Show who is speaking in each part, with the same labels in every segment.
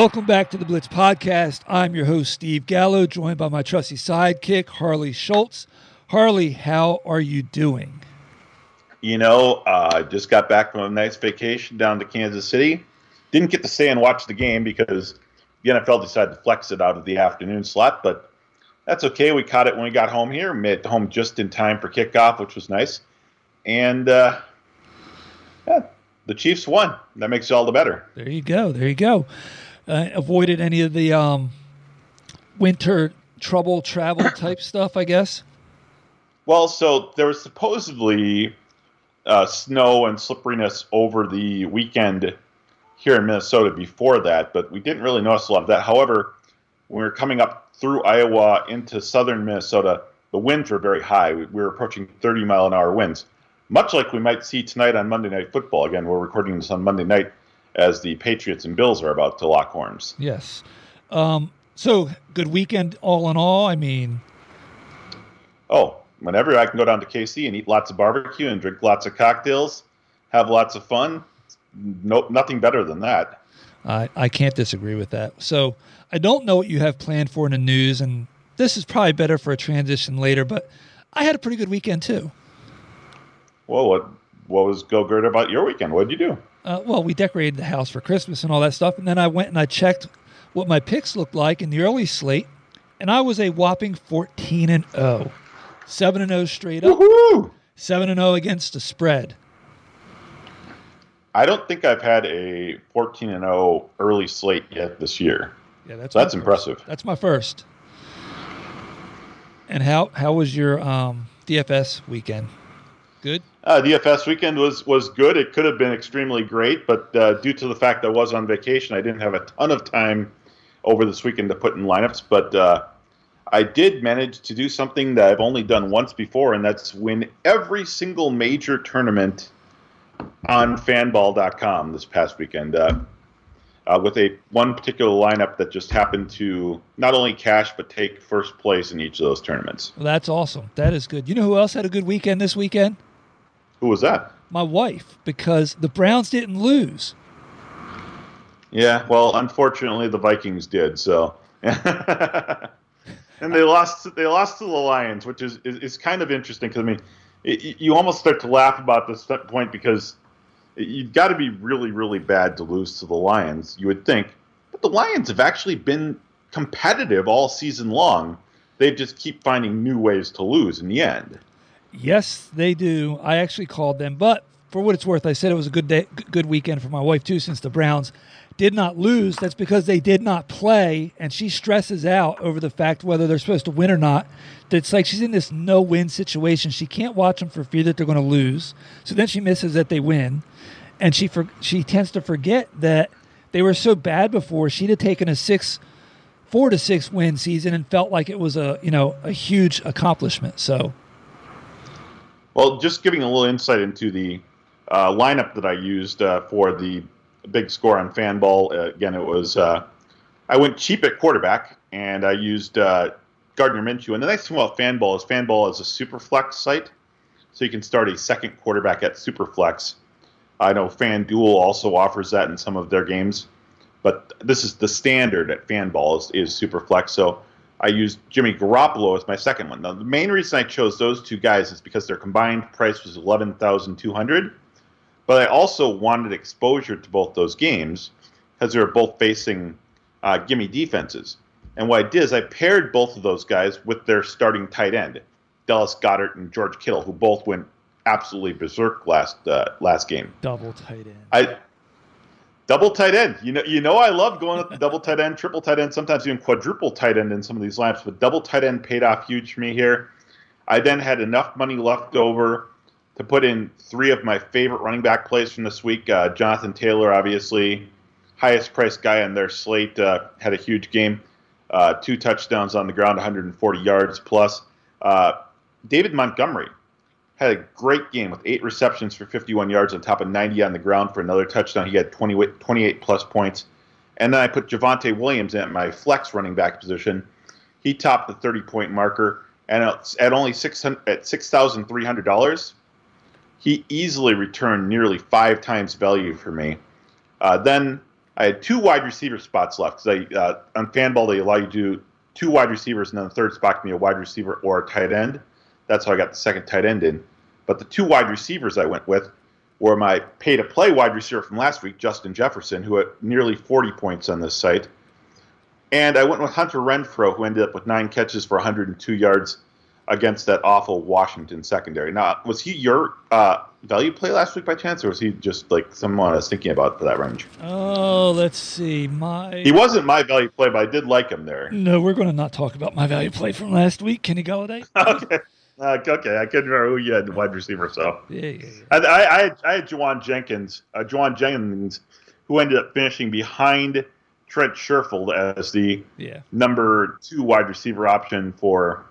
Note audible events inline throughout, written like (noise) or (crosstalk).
Speaker 1: Welcome back to the Blitz Podcast. I'm your host, Steve Gallo, joined by my trusty sidekick, Harley Schultz. Harley, how are you doing?
Speaker 2: You know, uh, I just got back from a nice vacation down to Kansas City. Didn't get to stay and watch the game because the NFL decided to flex it out of the afternoon slot, but that's okay. We caught it when we got home here, made it home just in time for kickoff, which was nice. And uh, yeah, the Chiefs won. That makes it all the better.
Speaker 1: There you go. There you go uh, avoided any of the um, winter trouble travel (coughs) type stuff, I guess.
Speaker 2: Well, so there was supposedly uh, snow and slipperiness over the weekend here in Minnesota before that, but we didn't really notice a lot of that. However, when we were coming up through Iowa into southern Minnesota, the winds were very high. We were approaching 30 mile an hour winds, much like we might see tonight on Monday Night Football. Again, we're recording this on Monday night as the Patriots and Bills are about to lock horns.
Speaker 1: Yes. Um, so good weekend all in all. I mean,
Speaker 2: oh, whenever I can go down to KC and eat lots of barbecue and drink lots of cocktails, have lots of fun. No, nothing better than that.
Speaker 1: I, I can't disagree with that. So I don't know what you have planned for in the news, and this is probably better for a transition later. But I had a pretty good weekend too.
Speaker 2: Well, what what was go good about your weekend? What did you do?
Speaker 1: Uh, well, we decorated the house for Christmas and all that stuff. And then I went and I checked what my picks looked like in the early slate, and I was a whopping 14 and 0. 7 and 0 straight up. Woo-hoo! 7 and 0 against the spread.
Speaker 2: I don't think I've had a 14 and 0 early slate yet this year. Yeah, that's so that's impressive.
Speaker 1: That's my first. And how how was your um, DFS weekend? Good.
Speaker 2: Uh, DFS weekend was was good. It could have been extremely great, but uh, due to the fact that I was on vacation, I didn't have a ton of time over this weekend to put in lineups. But uh, I did manage to do something that I've only done once before, and that's win every single major tournament on Fanball.com this past weekend. Uh, uh, with a one particular lineup that just happened to not only cash but take first place in each of those tournaments.
Speaker 1: Well, that's awesome. That is good. You know who else had a good weekend this weekend?
Speaker 2: Who was that?
Speaker 1: My wife, because the Browns didn't lose.
Speaker 2: Yeah, well, unfortunately, the Vikings did. So, (laughs) and they lost. They lost to the Lions, which is is, is kind of interesting because I mean, it, you almost start to laugh about this point because you've got to be really, really bad to lose to the Lions. You would think, but the Lions have actually been competitive all season long. They just keep finding new ways to lose in the end.
Speaker 1: Yes, they do. I actually called them, but for what it's worth, I said it was a good day, good weekend for my wife too. Since the Browns did not lose, that's because they did not play, and she stresses out over the fact whether they're supposed to win or not. It's like she's in this no-win situation. She can't watch them for fear that they're going to lose. So then she misses that they win, and she for, she tends to forget that they were so bad before. She'd have taken a six, four to six win season and felt like it was a you know a huge accomplishment. So
Speaker 2: well, just giving a little insight into the uh, lineup that I used uh, for the big score on Fanball. Uh, again, it was uh, I went cheap at quarterback and I used uh, Gardner Minshew. And the nice thing about Fanball is Fanball is a super flex site, so you can start a second quarterback at super flex. I know FanDuel also offers that in some of their games, but this is the standard at Fanball is, is super flex. So I used Jimmy Garoppolo as my second one. Now, the main reason I chose those two guys is because their combined price was eleven thousand two hundred, but I also wanted exposure to both those games because they were both facing uh, gimme defenses. And what I did is I paired both of those guys with their starting tight end, Dallas Goedert and George Kittle, who both went absolutely berserk last uh, last game.
Speaker 1: Double tight end.
Speaker 2: I double tight end. You know, you know, I love going with the double tight end, triple tight end, sometimes even quadruple tight end in some of these lineups. But double tight end paid off huge for me here. I then had enough money left over to put in three of my favorite running back plays from this week. Uh, Jonathan Taylor, obviously, highest priced guy on their slate, uh, had a huge game. Uh, two touchdowns on the ground, 140 yards plus. Uh, David Montgomery had a great game with eight receptions for 51 yards on top of 90 on the ground for another touchdown. He had 20, 28 plus points. And then I put Javonte Williams in at my flex running back position. He topped the 30 point marker. And at only 600, at $6,300, he easily returned nearly five times value for me. Uh, then I had two wide receiver spots left because uh, on Fanball they allow you to do two wide receivers, and then the third spot can be a wide receiver or a tight end. That's how I got the second tight end in. But the two wide receivers I went with were my pay to play wide receiver from last week, Justin Jefferson, who had nearly 40 points on this site. And I went with Hunter Renfrow, who ended up with nine catches for 102 yards against that awful Washington secondary. Now, was he your uh, value play last week by chance, or was he just like someone I was thinking about for that range?
Speaker 1: Oh, let's see. My
Speaker 2: he wasn't my value play, but I did like him there.
Speaker 1: No, we're going to not talk about my value play from last week. Kenny Golladay. (laughs)
Speaker 2: okay. Uh, okay, I couldn't remember who you had the wide receiver. So
Speaker 1: yeah, yeah, yeah.
Speaker 2: I, I, I, had, I had Jauan Jenkins, uh, Jauan Jennings, who ended up finishing behind Trent Sherfield as the
Speaker 1: yeah.
Speaker 2: number two wide receiver option for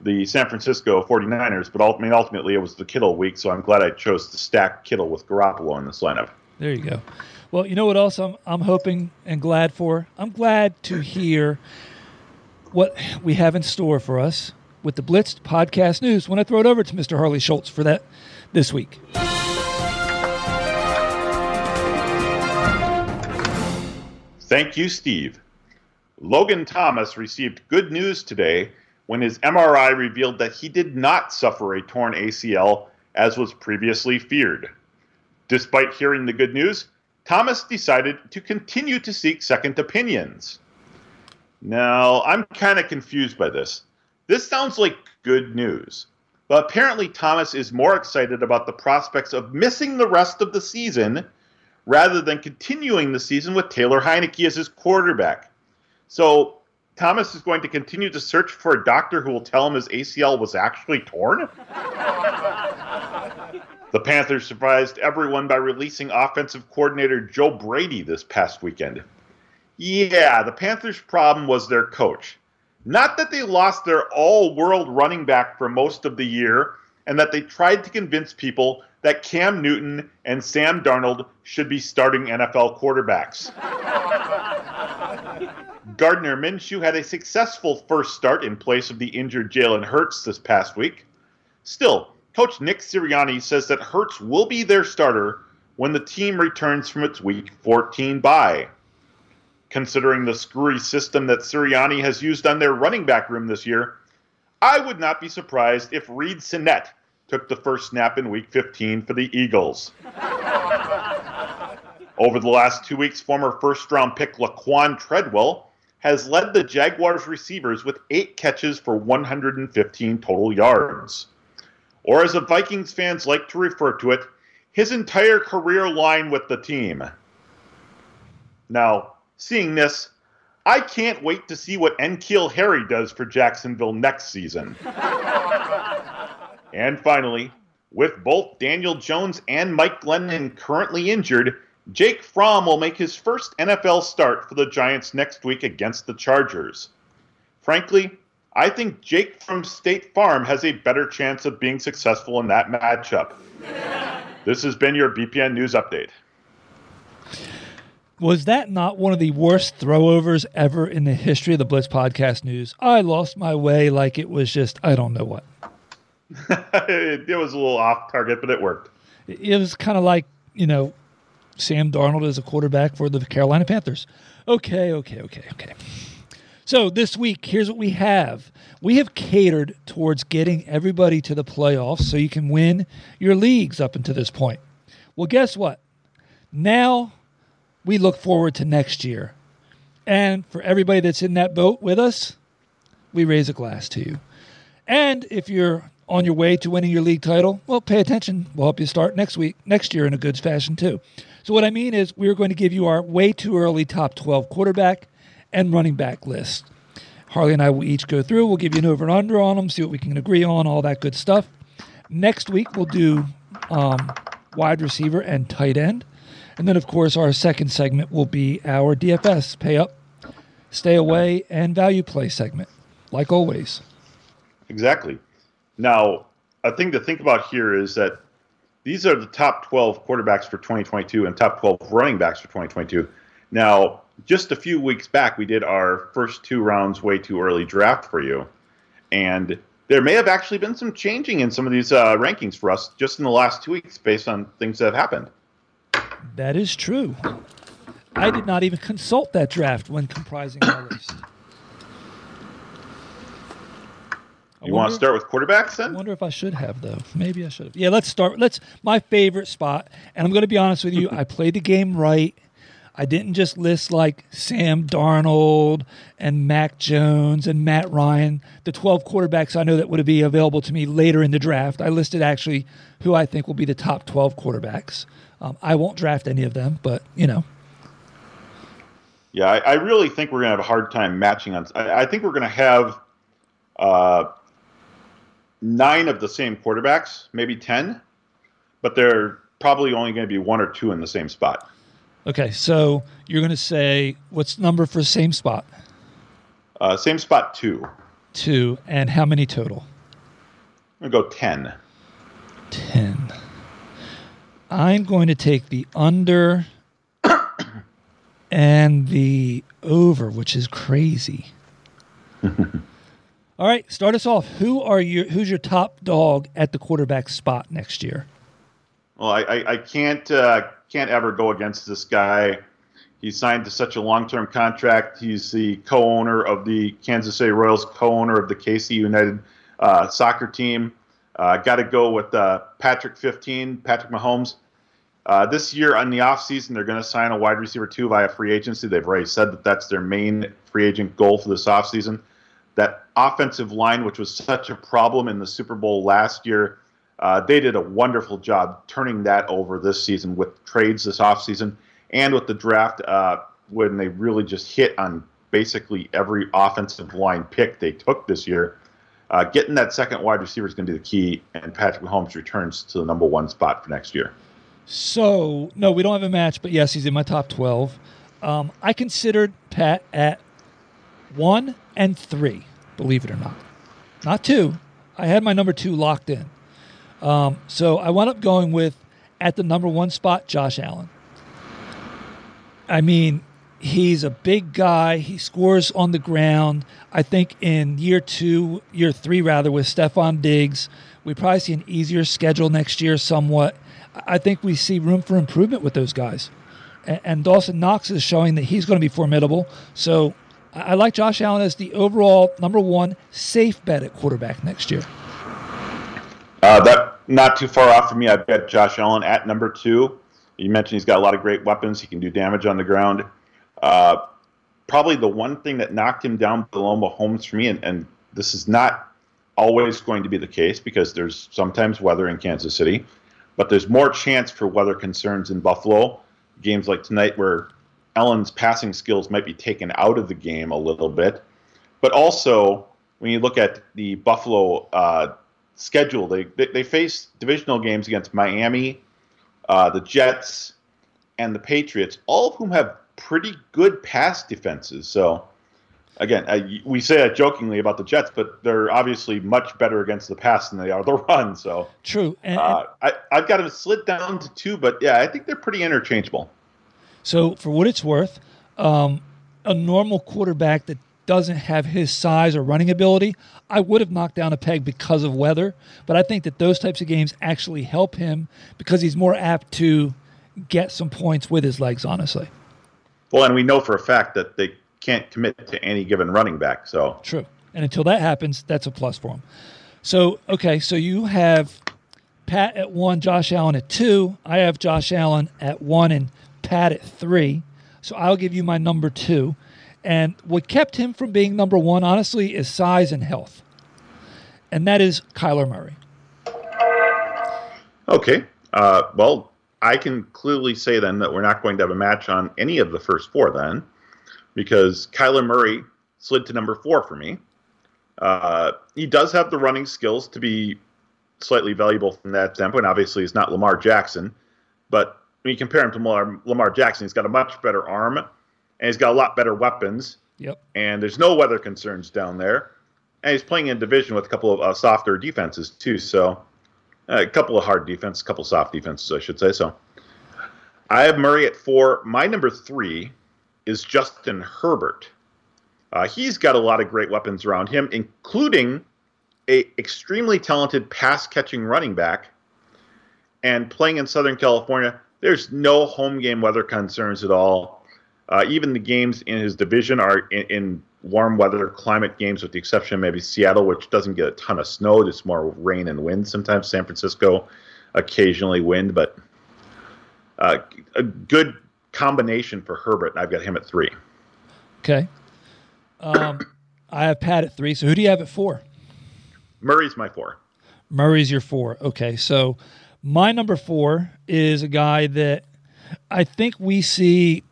Speaker 2: the San Francisco 49ers, but I mean, ultimately it was the Kittle week, so I'm glad I chose to stack Kittle with Garoppolo in this lineup.
Speaker 1: There you go. Well, you know what else I'm, I'm hoping and glad for? I'm glad to hear what we have in store for us with the Blitz podcast news when I throw it over to Mr. Harley Schultz for that this week.
Speaker 2: Thank you, Steve. Logan Thomas received good news today when his MRI revealed that he did not suffer a torn ACL as was previously feared. Despite hearing the good news, Thomas decided to continue to seek second opinions. Now, I'm kind of confused by this. This sounds like good news, but apparently Thomas is more excited about the prospects of missing the rest of the season rather than continuing the season with Taylor Heinicke as his quarterback. So Thomas is going to continue to search for a doctor who will tell him his ACL was actually torn? (laughs) the Panthers surprised everyone by releasing offensive coordinator Joe Brady this past weekend. Yeah, the Panthers' problem was their coach. Not that they lost their all world running back for most of the year and that they tried to convince people that Cam Newton and Sam Darnold should be starting NFL quarterbacks. (laughs) Gardner Minshew had a successful first start in place of the injured Jalen Hurts this past week. Still, coach Nick Sirianni says that Hurts will be their starter when the team returns from its week 14 bye. Considering the screwy system that Sirianni has used on their running back room this year, I would not be surprised if Reid Sinnett took the first snap in week 15 for the Eagles. Over the last two weeks, former first round pick Laquan Treadwell has led the Jaguars receivers with eight catches for 115 total yards. Or, as the Vikings fans like to refer to it, his entire career line with the team. Now, seeing this, I can't wait to see what N'Keal Harry does for Jacksonville next season. (laughs) and finally, with both Daniel Jones and Mike Glennon currently injured, Jake Fromm will make his first NFL start for the Giants next week against the Chargers. Frankly, I think Jake from State Farm has a better chance of being successful in that matchup. (laughs) this has been your BPN News Update.
Speaker 1: Was that not one of the worst throwovers ever in the history of the Blitz Podcast News? I lost my way like it was just, I don't know what.
Speaker 2: it, (laughs) it was a little off target, but it worked.
Speaker 1: It was kind of like, you know, Sam Darnold is a quarterback for the Carolina Panthers. Okay, okay, okay, okay. So this week, here's what we have. We have catered towards getting everybody to the playoffs so you can win your leagues up until this point. Well, guess what? Now we look forward to next year. And for everybody that's in that boat with us, we raise a glass to you. And if you're on your way to winning your league title, well, pay attention. We'll help you start next week, next year in a good fashion too. So what I mean is we're going to give you our way too early top 12 quarterback and running back list. Harley and I will each go through. We'll give you an over and under on them, see what we can agree on, all that good stuff. Next week we'll do um, wide receiver and tight end. And then, of course, our second segment will be our DFS pay up, stay away, and value play segment, like always.
Speaker 2: Exactly. Now, a thing to think about here is that these are the top 12 quarterbacks for 2022 and top 12 running backs for 2022. Now, just a few weeks back, we did our first two rounds way too early draft for you. And there may have actually been some changing in some of these uh, rankings for us just in the last two weeks based on things that have happened.
Speaker 1: That is true. I did not even consult that draft when comprising our list. (coughs)
Speaker 2: You want to start with quarterbacks then?
Speaker 1: I wonder if I should have though. Maybe I should have. Yeah, let's start. Let's my favorite spot. And I'm going to be honest with you. (laughs) I played the game right. I didn't just list like Sam Darnold and Mac Jones and Matt Ryan, the 12 quarterbacks I know that would be available to me later in the draft. I listed actually who I think will be the top 12 quarterbacks. Um, I won't draft any of them, but you know.
Speaker 2: Yeah, I, I really think we're going to have a hard time matching on. I, I think we're going to have uh, nine of the same quarterbacks, maybe 10, but they're probably only going to be one or two in the same spot.
Speaker 1: Okay, so you're going to say what's number for same spot?
Speaker 2: Uh, same spot two.
Speaker 1: Two, and how many total?
Speaker 2: I'm going to go 10.
Speaker 1: 10. I'm going to take the under and the over, which is crazy. (laughs) All right, start us off. Who are your who's your top dog at the quarterback spot next year?
Speaker 2: Well, I, I, I can't uh, can't ever go against this guy. He signed to such a long term contract. He's the co owner of the Kansas City Royals, co owner of the KC United uh, soccer team. Uh, Got to go with uh, Patrick 15, Patrick Mahomes. Uh, this year on the offseason, they're going to sign a wide receiver too via free agency. They've already said that that's their main free agent goal for this offseason. That offensive line, which was such a problem in the Super Bowl last year, uh, they did a wonderful job turning that over this season with trades this offseason and with the draft uh, when they really just hit on basically every offensive line pick they took this year. Uh, getting that second wide receiver is going to be the key, and Patrick Mahomes returns to the number one spot for next year.
Speaker 1: So, no, we don't have a match, but yes, he's in my top 12. Um, I considered Pat at one and three, believe it or not. Not two. I had my number two locked in. Um, so I wound up going with at the number one spot, Josh Allen. I mean, he's a big guy. He scores on the ground. I think in year two, year three rather, with Stefon Diggs, we probably see an easier schedule next year somewhat. I think we see room for improvement with those guys. And, and Dawson Knox is showing that he's going to be formidable. So I, I like Josh Allen as the overall number one safe bet at quarterback next year.
Speaker 2: Uh, that not too far off from me. I've got Josh Allen at number two. You mentioned he's got a lot of great weapons. He can do damage on the ground. Uh, probably the one thing that knocked him down below Mahomes for me, and, and this is not always going to be the case because there's sometimes weather in Kansas City, but there's more chance for weather concerns in Buffalo. Games like tonight where Allen's passing skills might be taken out of the game a little bit. But also, when you look at the Buffalo uh, schedule. They, they, they face divisional games against Miami, uh, the Jets, and the Patriots, all of whom have pretty good pass defenses. So, again, uh, we say that jokingly about the Jets, but they're obviously much better against the pass than they are the (laughs) run. So,
Speaker 1: true.
Speaker 2: And, uh, I, I've got them slid down to two, but yeah, I think they're pretty interchangeable.
Speaker 1: So, for what it's worth, um, a normal quarterback that doesn't have his size or running ability, I would have knocked down a peg because of weather. But I think that those types of games actually help him because he's more apt to get some points with his legs, honestly.
Speaker 2: Well, and we know for a fact that they can't commit to any given running back. So
Speaker 1: true. And until that happens, that's a plus for him. So okay, so you have Pat at one, Josh Allen at two. I have Josh Allen at one and Pat at three. So I'll give you my number two. And what kept him from being number one, honestly, is size and health. And that is Kyler Murray.
Speaker 2: Okay. Uh, well, I can clearly say then that we're not going to have a match on any of the first four then, because Kyler Murray slid to number four for me. Uh, he does have the running skills to be slightly valuable from that standpoint. Obviously, he's not Lamar Jackson, but when you compare him to Lamar, Lamar Jackson, he's got a much better arm, and he's got a lot better weapons.
Speaker 1: Yep.
Speaker 2: And there's no weather concerns down there, and he's playing in division with a couple of uh, softer defenses too. So a couple of hard defense, a couple soft defenses, I should say. So I have Murray at four. My number three is Justin Herbert. Uh, he's got a lot of great weapons around him, including a extremely talented pass catching running back. And playing in Southern California, there's no home game weather concerns at all. Uh, even the games in his division are in, in, warm weather climate games, with the exception of maybe Seattle, which doesn't get a ton of snow. It's more rain and wind sometimes. San Francisco, occasionally wind, but uh, a good combination for Herbert. And I've got him at three.
Speaker 1: Okay. Um, I have Pat at three. So who do you have at four?
Speaker 2: Murray's my four.
Speaker 1: Murray's your four. Okay. So my number four is a guy that I think we see.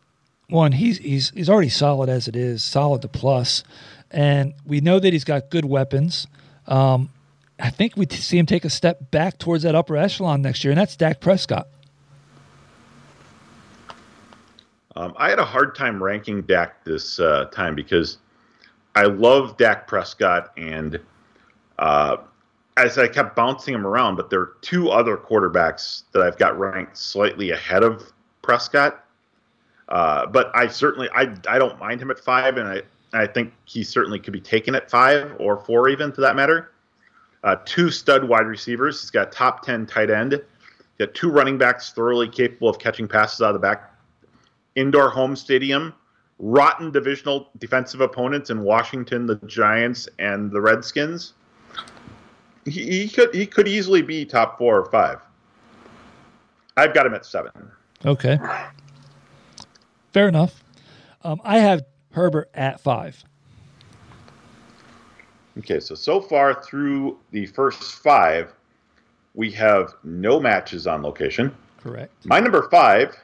Speaker 1: One, he's he's he's already solid as it is, solid to plus, and we know that he's got good weapons. Um, I think we see him take a step back towards that upper echelon next year, and that's Dak Prescott.
Speaker 2: Um, I had a hard time ranking Dak this uh, time because I love Dak Prescott, and uh, as I kept bouncing him around, but there are two other quarterbacks that I've got ranked slightly ahead of Prescott. Uh, but I certainly I I don't mind him at five, and I I think he certainly could be taken at five or four even for that matter. Uh, two stud wide receivers. He's got top ten tight end. He's got two running backs thoroughly capable of catching passes out of the back indoor home stadium, rotten divisional defensive opponents in Washington, the Giants, and the Redskins. He, he could he could easily be top four or five. I've got him at seven.
Speaker 1: Okay, fair enough. Um, I have Herbert at five.
Speaker 2: Okay, so so far through the first five, we have no matches on location.
Speaker 1: Correct.
Speaker 2: My number five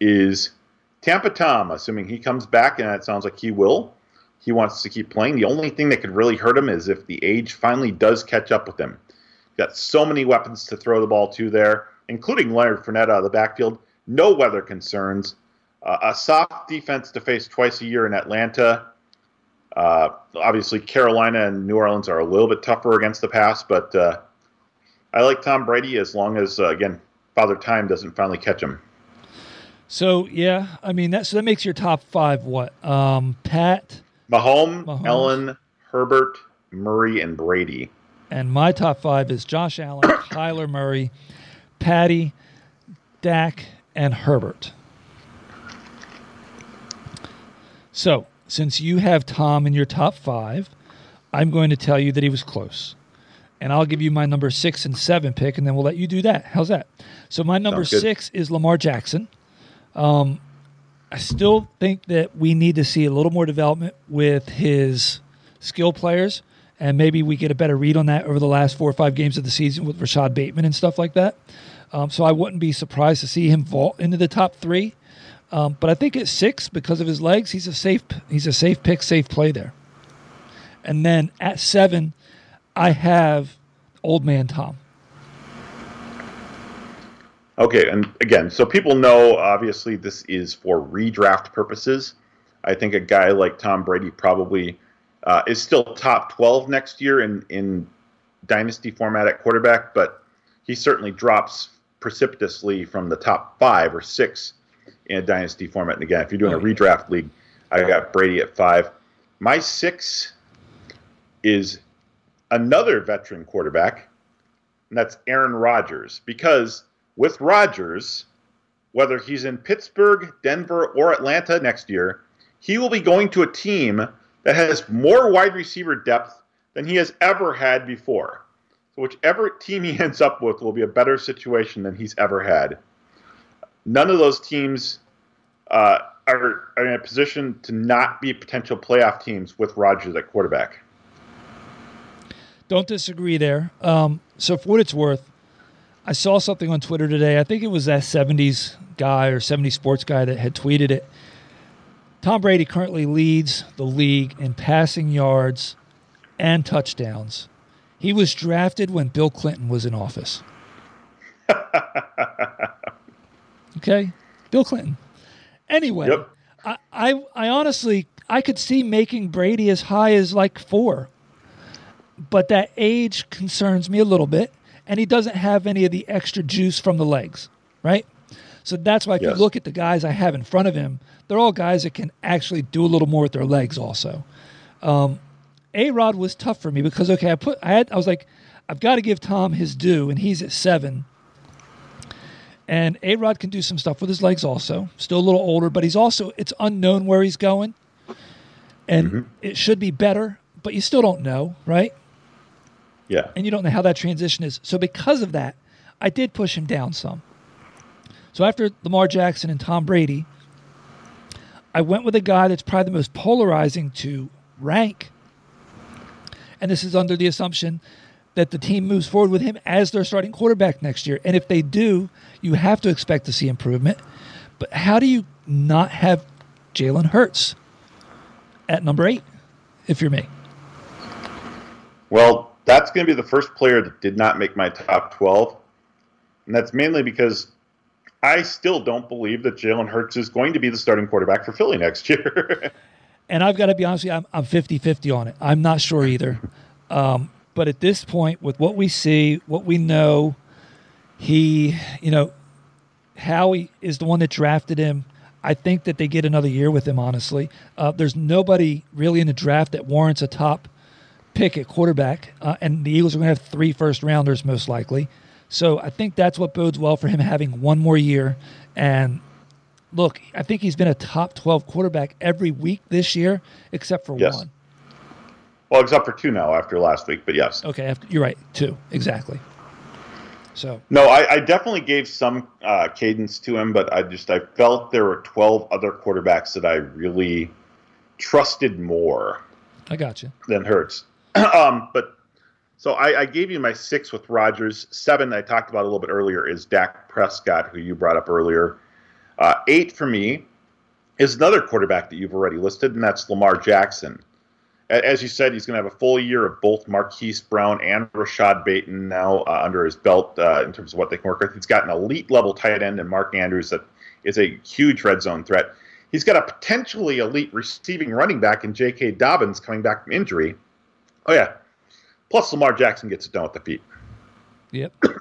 Speaker 2: is Tampa Tom, assuming he comes back, and it sounds like he will. He wants to keep playing. The only thing that could really hurt him is if the age finally does catch up with him. Got so many weapons to throw the ball to there, including Leonard Fournette out of the backfield. No weather concerns. Uh, a soft defense to face twice a year in Atlanta. Uh, obviously, Carolina and New Orleans are a little bit tougher against the pass, but uh, I like Tom Brady as long as, uh, again, Father Time doesn't finally catch him.
Speaker 1: So yeah, I mean that. So that makes your top five what? Um, Pat,
Speaker 2: Mahomes, Mahomes, Allen, Herbert, Murray, and Brady.
Speaker 1: And my top five is Josh Allen, (coughs) Kyler Murray, Patty, Dak, and Herbert. So since you have Tom in your top five, I'm going to tell you that he was close. And I'll give you my number six and seven pick, and then we'll let you do that. How's that? So my number six is Lamar Jackson. Um, I still think that we need to see a little more development with his skill players, and maybe we get a better read on that over the last four or five games of the season with Rashod Bateman and stuff like that. Um, so I wouldn't be surprised to see him vault into the top three. Um, but I think at six, because of his legs, he's a safe he's a safe pick, safe play there. And then at seven, I have Old Man Tom.
Speaker 2: Okay, and again, so people know obviously this is for redraft purposes. I think a guy like Tom Brady probably uh, is still top 12 next year in, in dynasty format at quarterback, but he certainly drops precipitously from the top five or six in a dynasty format. And again, if you're doing a redraft league, I got Brady at five. My six is another veteran quarterback, and that's Aaron Rodgers, because with Rodgers, whether he's in Pittsburgh, Denver, or Atlanta next year, he will be going to a team that has more wide receiver depth than he has ever had before. So, whichever team he (laughs) ends up with will be a better situation than he's ever had. None of those teams uh, are, are in a position to not be potential playoff teams with Rodgers at quarterback.
Speaker 1: Don't disagree there. Um, so, for what it's worth, I saw something on Twitter today. I think it was that 70s guy or 70s sports guy that had tweeted it. Tom Brady currently leads the league in passing yards and touchdowns. He was drafted when Bill Clinton was in office. okay. (laughs) Okay, Bill Clinton. Anyway,
Speaker 2: Yep.
Speaker 1: I, I I honestly I could see making Brady as high as like four, but that age concerns me a little bit, and he doesn't have any of the extra juice from the legs, right? So that's why if
Speaker 2: Yes.
Speaker 1: you look at the guys I have in front of him, they're all guys that can actually do a little more with their legs also. Um, a Rod was tough for me because okay, I put I had I was like, I've got to give Tom his due, and he's at seven. And A Rod can do some stuff with his legs also. Still a little older, but he's also it's unknown where he's going. And mm-hmm. it should be better, but you still don't know, right?
Speaker 2: Yeah.
Speaker 1: And you don't know how that transition is. So because of that, I did push him down some. So after Lamar Jackson and Tom Brady, I went with a guy that's probably the most polarizing to rank. And this is under the assumption that the team moves forward with him as their starting quarterback next year. And if they do, you have to expect to see improvement. But how do you not have Jalen Hurts at number eight, if you're me?
Speaker 2: Well, that's going to be the first player that did not make my top 12. And that's mainly because I still don't believe that Jalen Hurts is going to be the starting quarterback for Philly next year. (laughs)
Speaker 1: And I've got to be honest with you, I'm, I'm 50 50 on it. I'm not sure either. Um, but at this point, with what we see, what we know, he, you know, Howie is the one that drafted him. I think that they get another year with him, honestly. Uh, there's nobody really in the draft that warrants a top pick at quarterback. Uh, and the Eagles are going to have three first rounders, most likely. So I think that's what bodes well for him having one more year. And look, I think he's been a top 12 quarterback every week this year, except for
Speaker 2: Yes.
Speaker 1: one.
Speaker 2: well, except for two now after last week, but yes.
Speaker 1: Okay, after, you're right. Two, exactly. So,
Speaker 2: No, I, I definitely gave some uh, cadence to him, but I just I felt there were 12 other quarterbacks that I really trusted more.
Speaker 1: I got you.
Speaker 2: than Hurts. (clears throat) um, but so I, I gave you my six with Rodgers. Seven I talked about a little bit earlier is Dak Prescott, who you brought up earlier. Uh, eight for me is another quarterback that you've already listed, and that's Lamar Jackson. As you said, he's going to have a full year of both Marquise Brown and Rashod Bateman now uh, under his belt uh, in terms of what they can work with. He's got an elite level tight end in Mark Andrews that is a huge red zone threat. He's got a potentially elite receiving running back in J.K. Dobbins coming back from injury. Oh, yeah. Plus, Lamar Jackson gets it done with the feet.
Speaker 1: Yep. a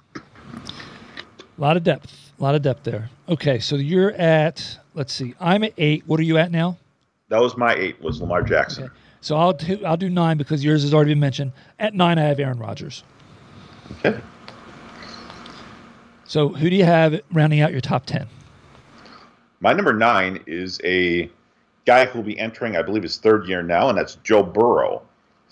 Speaker 1: (coughs) lot of depth. A lot of depth there. Okay, so you're at, let's see, I'm at eight. What are you at now?
Speaker 2: That was my eight, was Lamar Jackson.
Speaker 1: Okay. So I'll do, I'll do nine because yours has already been mentioned. At nine, I have Aaron Rodgers.
Speaker 2: Okay.
Speaker 1: So who do you have rounding out your top 10?
Speaker 2: My number nine is a guy who will be entering, I believe, his third year now, and that's Joe Burrow.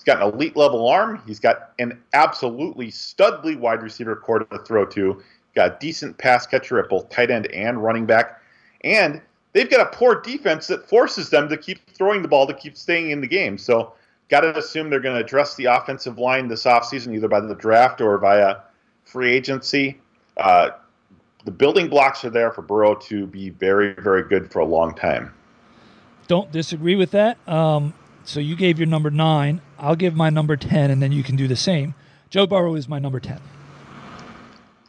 Speaker 2: He's got an elite level arm. He's got an absolutely studly wide receiver corps to throw to. Got a decent pass catcher at both tight end and running back. And they've got a poor defense that forces them to keep throwing the ball to keep staying in the game. So, got to assume they're going to address the offensive line this offseason, either by the draft or via free agency. Uh, the building blocks are there for Burrow to be very, very good for a long time.
Speaker 1: Don't disagree with that. Um, so you gave your number nine. I'll give my number 10, and then you can do the same. Joe Burrow is my number 10.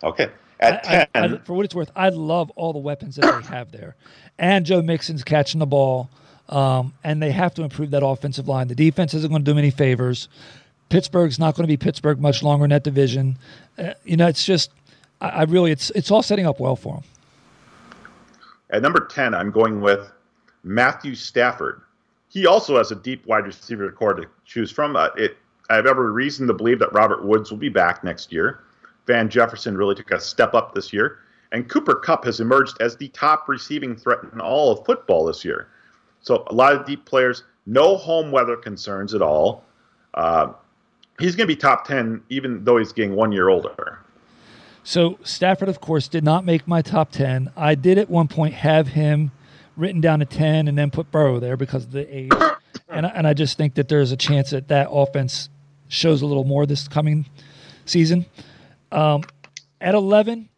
Speaker 2: Okay. At
Speaker 1: I-
Speaker 2: 10,
Speaker 1: I- I- for what it's worth, I love all the weapons that they (coughs) have there. And Joe Mixon's catching the ball. Um, and they have to improve that offensive line. The defense isn't going to do them any favors. Pittsburgh's not going to be Pittsburgh much longer in that division. Uh, you know, it's just, I, I really, it's it's all setting up well for them.
Speaker 2: at number 10, I'm going with Matthew Stafford. He also has a deep wide receiver corps to choose from. Uh, it, I have every reason to believe that Robert Woods will be back next year. Van Jefferson really took a step up this year. And Cooper Kupp has emerged as the top receiving threat in all of football this year. So a lot of deep players, no home weather concerns at all. Uh, he's going to be top 10, even though he's getting one year older.
Speaker 1: So Stafford, of course, did not make my top ten. I did at one point have him written down at ten, and then put Burrow there because of the age. (coughs) And I, and I just think that there's a chance that that offense shows a little more this coming season. Um, at eleven,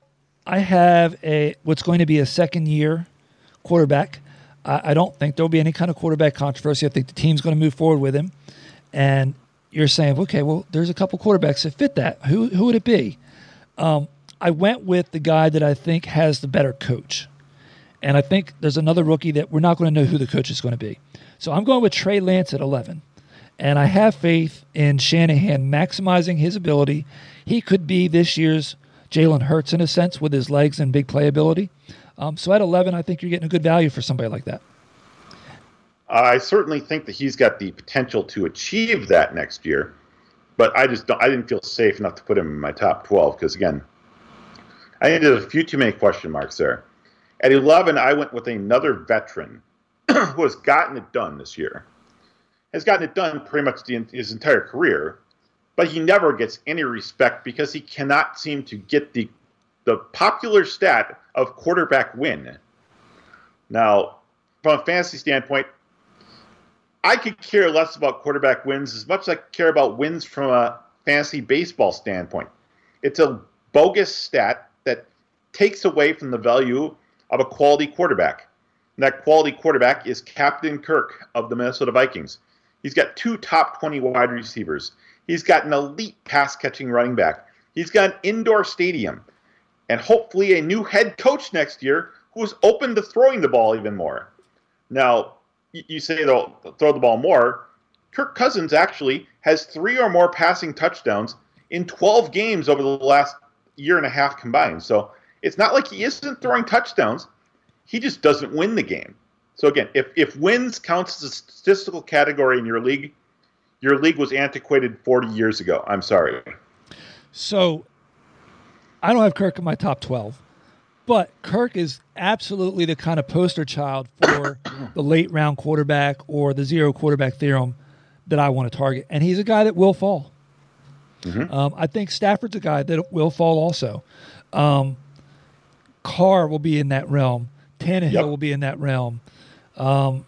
Speaker 1: I have a what's going to be a second year quarterback. I, I don't think there'll be any kind of quarterback controversy. I think the team's going to move forward with him. And you're saying, okay, well, there's a couple quarterbacks that fit that. Who who would it be? I went with the guy that I think has the better coach, And I think there's another rookie that we're not going to know who the coach is going to be. So I'm going with Trey Lance at 11. And I have faith in Shanahan maximizing his ability. He could be this year's Jalen Hurts in a sense with his legs and big playability. Um, so at 11, I think you're getting a good value for somebody like that.
Speaker 2: I certainly think that he's got the potential to achieve that next year, but I just I didn't feel safe enough to put him in my top 12 because again, I think there's a few too many question marks there. At 11, I went with another veteran (clears throat) who has gotten it done this year. Has gotten it done pretty much the, his entire career, but he never gets any respect because he cannot seem to get the the popular stat of quarterback win. Now, from a fantasy standpoint, I could care less about quarterback wins as much as I care about wins from a fantasy baseball standpoint. It's a bogus stat that takes away from the value of a quality quarterback. And that quality quarterback is Captain Kirk of the Minnesota Vikings. He's got two top 20 wide receivers. He's got an elite pass catching running back. He's got an indoor stadium and hopefully a new head coach next year who is open to throwing the ball even more. Now, you say they'll throw the ball more. Kirk Cousins actually has three or more passing touchdowns in 12 games over the last year and a half combined. So it's not like he isn't throwing touchdowns. He just doesn't win the game. So again, if, if wins counts as a statistical category in your league, your league was antiquated 40 years ago. I'm sorry.
Speaker 1: So I don't have Kirk in my top 12. But Kirk is absolutely the kind of poster child for (coughs) the late round quarterback or the zero quarterback theorem that I want to target. And he's a guy that will fall. Mm-hmm. Um, I think Stafford's a guy that will fall also. Um, Carr will be in that realm. Tannehill yep. will be in that realm. Um,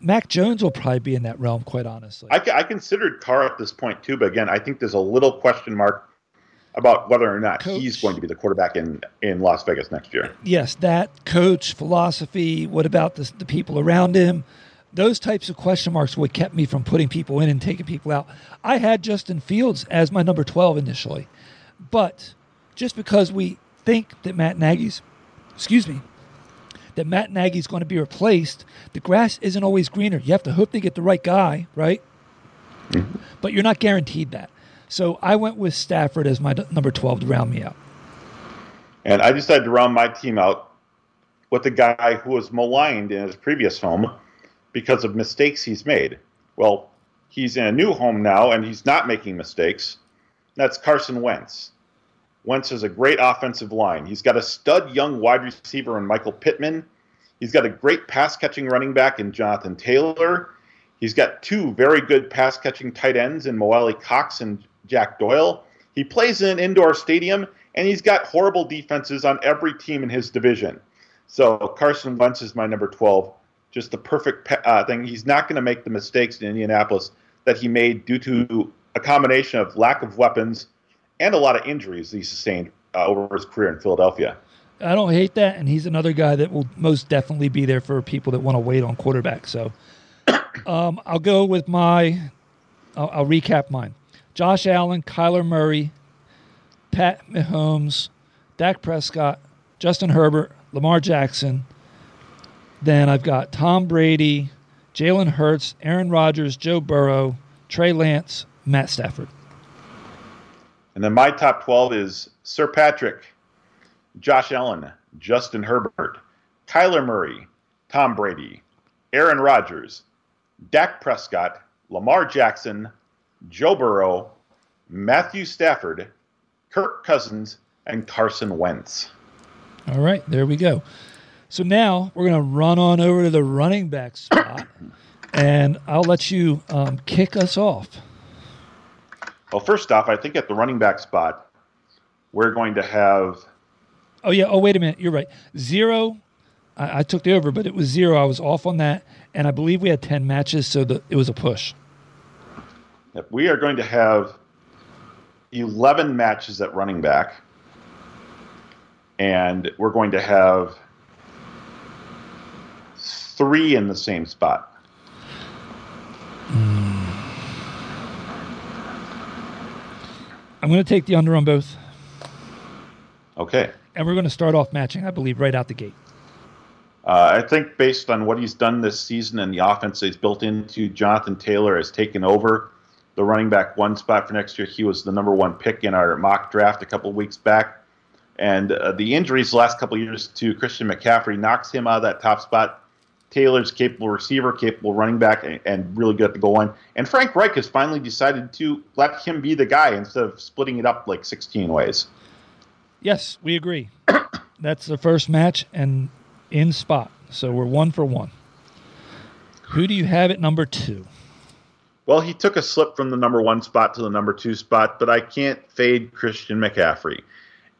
Speaker 1: Mac Jones will probably be in that realm, quite honestly.
Speaker 2: I, I considered Carr at this point too, but again, I think there's a little question mark about whether or not coach. he's going to be the quarterback in, in Las Vegas next year.
Speaker 1: Yes, that coach philosophy. What about the, the people around him? Those types of question marks what kept me from putting people in and taking people out. I had Justin Fields as my number 12 initially, but just because we think that Matt Nagy's, excuse me, that Matt Nagy is going to be replaced, the grass isn't always greener. You have to hope they get the right guy, right? Mm-hmm. But you're not guaranteed that. So I went with Stafford as my number 12 to round me out.
Speaker 2: And I decided to round my team out with a guy who was maligned in his previous home because of mistakes he's made. Well, he's in a new home now and he's not making mistakes. That's Carson Wentz. Wentz has a great offensive line. He's got a stud young wide receiver in Michael Pittman. He's got a great pass catching running back in Jonathan Taylor. He's got two very good pass catching tight ends in Mo Alie-Cox and Jack Doyle. He plays in an indoor stadium, and he's got horrible defenses on every team in his division. So Carson Wentz is my number 12. Just the perfect uh, thing. He's not going to make the mistakes in Indianapolis that he made due to a combination of lack of weapons and a lot of injuries he sustained uh, over his career in Philadelphia.
Speaker 1: I don't hate that, and he's another guy that will most definitely be there for people that want to wait on quarterback. So (coughs) um, I'll go with my. I'll, I'll recap mine. Josh Allen, Kyler Murray, Pat Mahomes, Dak Prescott, Justin Herbert, Lamar Jackson. Then I've got Tom Brady, Jalen Hurts, Aaron Rodgers, Joe Burrow, Trey Lance, Matt Stafford.
Speaker 2: And then my top 12 is Sir Patrick, Josh Allen, Justin Herbert, Kyler Murray, Tom Brady, Aaron Rodgers, Dak Prescott, Lamar Jackson, Joe Burrow, Matthew Stafford, Kirk Cousins, and Carson Wentz.
Speaker 1: All right, there we go. So now we're going to run on over to the running back spot, (coughs) and I'll let you um, kick us off.
Speaker 2: Well, first off, I think at the running back spot, we're going to have.
Speaker 1: Oh, yeah. Oh, wait a minute. You're right. Zero. I, I took the over, but it was zero. I was off on that. And I believe we had 10 matches, so the, it was a push.
Speaker 2: We are going to have 11 matches at running back, and we're going to have three in the same spot.
Speaker 1: I'm going to take the under on both.
Speaker 2: Okay.
Speaker 1: And we're going to start off matching, I believe, right out the gate.
Speaker 2: Uh, I think based on what he's done this season and the offense he's built into, Jonathan Taylor has taken over the running back one spot for next year. He was the number one pick in our mock draft a couple weeks back. And uh, the injuries the last couple of years to Christian McCaffrey knocks him out of that top spot. Taylor's capable receiver, capable running back, and, and really good at the goal line. And Frank Reich has finally decided to let him be the guy instead of splitting it up like 16 ways.
Speaker 1: Yes, we agree. (coughs) That's the first match and in spot. So we're one for one. Who do you have at number two?
Speaker 2: Well, he took a slip from the number one spot to the number two spot, but I can't fade Christian McCaffrey.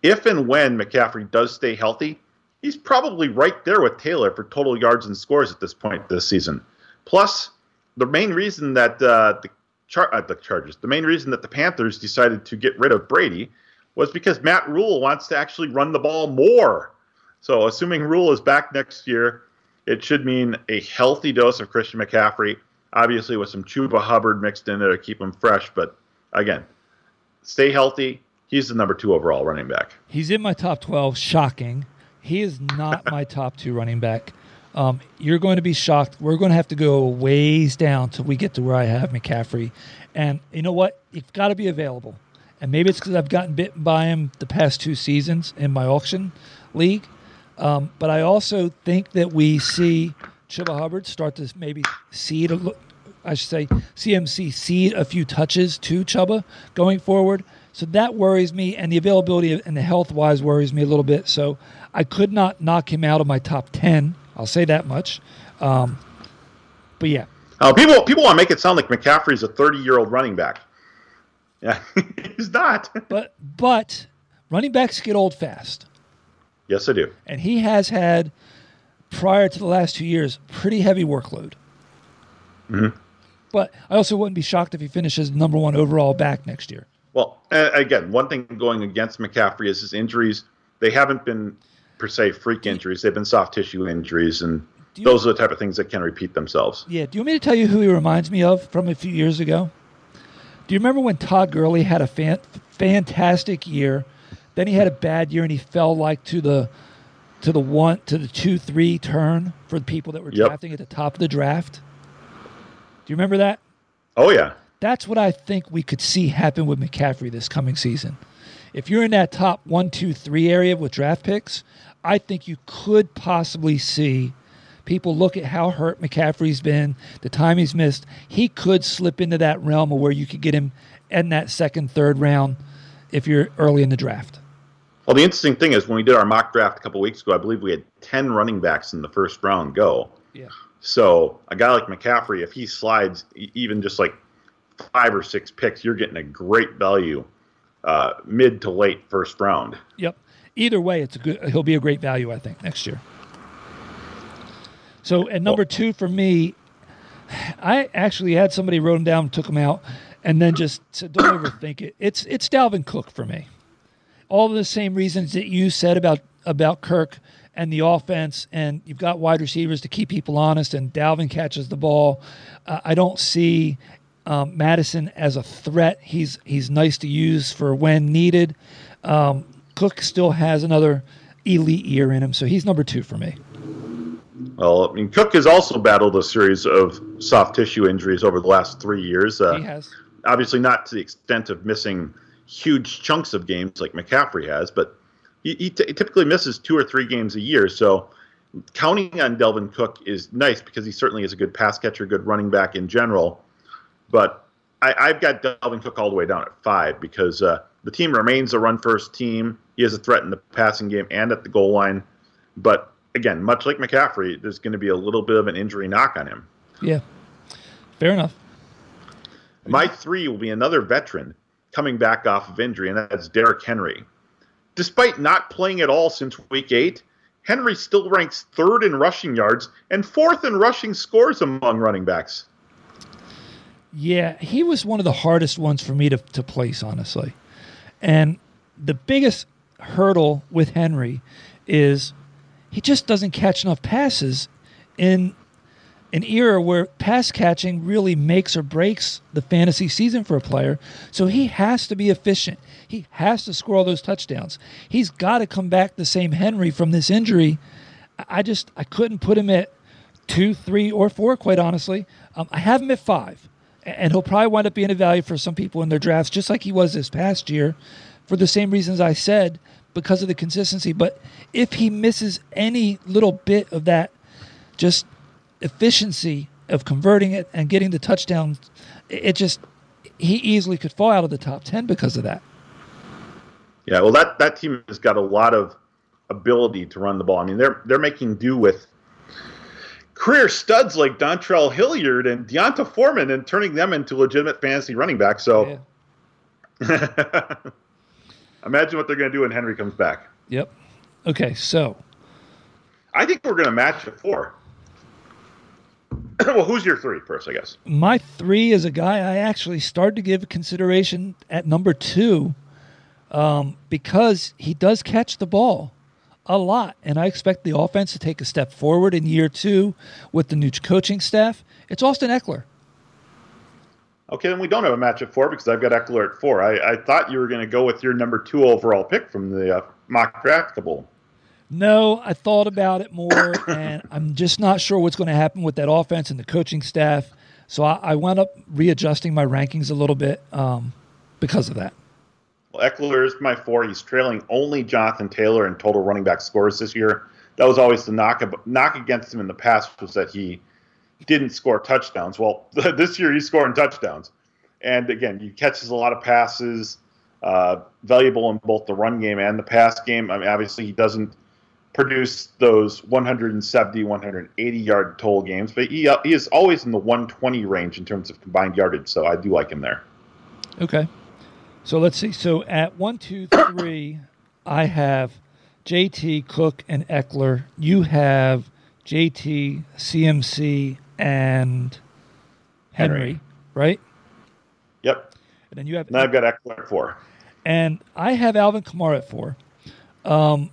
Speaker 2: If and when McCaffrey does stay healthy, he's probably right there with Taylor for total yards and scores at this point this season. Plus, the main reason that uh, the, char- uh, the Chargers, the main reason that the Panthers decided to get rid of Brady was because Matt Rhule wants to actually run the ball more. So, assuming Rhule is back next year, it should mean a healthy dose of Christian McCaffrey, obviously with some Chuba Hubbard mixed in there to keep him fresh. But again, stay healthy. He's the number two overall running back.
Speaker 1: He's in my top 12. Shocking. He is not my top two running back. Um, you're going to be shocked. We're going to have to go ways down till we get to where I have McCaffrey. And you know what? It's got to be available. And maybe it's because I've gotten bitten by him the past two seasons in my auction league. Um, but I also think that we see Chuba Hubbard start to maybe seed, a, I should say, CMC seed a few touches to Chuba going forward. So that worries me, and the availability and the health wise worries me a little bit. So I could not knock him out of my top 10. I'll say that much. Um, but yeah.
Speaker 2: Uh, people people want to make it sound like McCaffrey's a 30 year old running back. (laughs) Yeah, he's not. (laughs)
Speaker 1: but but running backs get old fast.
Speaker 2: Yes, I do.
Speaker 1: And he has had, prior to the last two years, pretty heavy workload.
Speaker 2: Mm-hmm.
Speaker 1: But I also wouldn't be shocked if he finishes number one overall back next year.
Speaker 2: Well, again, one thing going against McCaffrey is his injuries. They haven't been per se freak injuries; they've been soft tissue injuries, and you, those are the type of things that can repeat themselves.
Speaker 1: Yeah. Do you want me to tell you who he reminds me of from a few years ago? Do you remember when Todd Gurley had a fan, fantastic year? Then he had a bad year and he fell like to the to the one to the two three turn for the people that were yep. drafting at the top of the draft. Do you remember that?
Speaker 2: Oh yeah.
Speaker 1: That's what I think we could see happen with McCaffrey this coming season. If you're in that top one, two, three area with draft picks, I think you could possibly see people look at how hurt McCaffrey's been, the time he's missed. He could slip into that realm of where you could get him in that second, third round if you're early in the draft.
Speaker 2: Well, the interesting thing is when we did our mock draft a couple weeks ago, I believe we had 10 running backs in the first round go.
Speaker 1: Yeah.
Speaker 2: So a guy like McCaffrey, if he slides even just like five or six picks, you're getting a great value uh, mid to late first round.
Speaker 1: Yep. Either way, it's a good. He'll be a great value, I think, next year. So at number two for me, I actually had somebody wrote him down, took him out, and then just said, "Don't overthink it." It's it's Dalvin Cook for me. All the same reasons that you said about about Kirk and the offense, and you've got wide receivers to keep people honest, and Dalvin catches the ball. Uh, I don't see um, Mattison as a threat. He's he's nice to use for when needed. Um, Cook still has another elite year in him, so he's number two for me.
Speaker 2: Well, I mean, Cook has also battled a series of soft tissue injuries over the last three years.
Speaker 1: Uh, he has.
Speaker 2: Obviously, not to the extent of missing huge chunks of games like McCaffrey has, but he, he, t- he typically misses two or three games a year. So counting on Dalvin Cook is nice because he certainly is a good pass catcher, good running back in general. But I, have got Dalvin Cook all the way down at five because uh, the team remains a run first team. He has a threat in the passing game and at the goal line. But again, much like McCaffrey, there's going to be a little bit of an injury knock on him.
Speaker 1: Yeah, fair enough.
Speaker 2: My three will be another veteran coming back off of injury, and that's Derrick Henry. Despite not playing at all since week eight, Henry still ranks third in rushing yards and fourth in rushing scores among running backs.
Speaker 1: Yeah, he was one of the hardest ones for me to, to place, honestly. And the biggest hurdle with Henry is he just doesn't catch enough passes in an era where pass catching really makes or breaks the fantasy season for a player. So he has to be efficient. He has to score all those touchdowns. He's got to come back the same Henry from this injury. I just I couldn't put him at two, three, or four. Quite honestly, um, I have him at five, and he'll probably wind up being a value for some people in their drafts, just like he was this past year, for the same reasons I said because of the consistency. But if he misses any little bit of that, just efficiency of converting it and getting the touchdown, it just he easily could fall out of the top ten because of that.
Speaker 2: Yeah, well, that that team has got a lot of ability to run the ball. I mean, they're they're making do with career studs like Dontrell Hilliard and D'Onta Foreman and turning them into legitimate fantasy running backs. So yeah. (laughs) imagine what they're going to do when Henry comes back.
Speaker 1: Yep. Okay, so
Speaker 2: I think we're going to match at four. (clears throat) well, who's your three first, I guess?
Speaker 1: My three is a guy I actually started to give consideration at number two um, because he does catch the ball a lot. And I expect the offense to take a step forward in year two with the new coaching staff. It's Austin Ekeler.
Speaker 2: Okay, then we don't have a match at four because I've got Ekeler at four. I, I thought you were going to go with your number two overall pick from the uh, mock draftable.
Speaker 1: No, I thought about it more, (coughs) and I'm just not sure what's going to happen with that offense and the coaching staff. So I, I wound up readjusting my rankings a little bit um, because of that.
Speaker 2: Well, Ekeler is my four. He's trailing only Jonathan Taylor in total running back scores this year. That was always the knock knock against him in the past was that he didn't score touchdowns. Well, (laughs) this year he's scoring touchdowns, and again, he catches a lot of passes, uh, valuable in both the run game and the pass game. I mean, obviously he doesn't produce those 170, 180 yard total games, but he uh, he is always in the 120 range in terms of combined yardage. So I do like him there.
Speaker 1: Okay. So let's see. So at one, two, (coughs) three, I have JT, Cook, and Ekeler. You have JT, CMC, and Henry, Henry. right?
Speaker 2: Yep.
Speaker 1: And then you have.
Speaker 2: And I've got Ekeler at four.
Speaker 1: And I have Alvin Kamara at four. Um,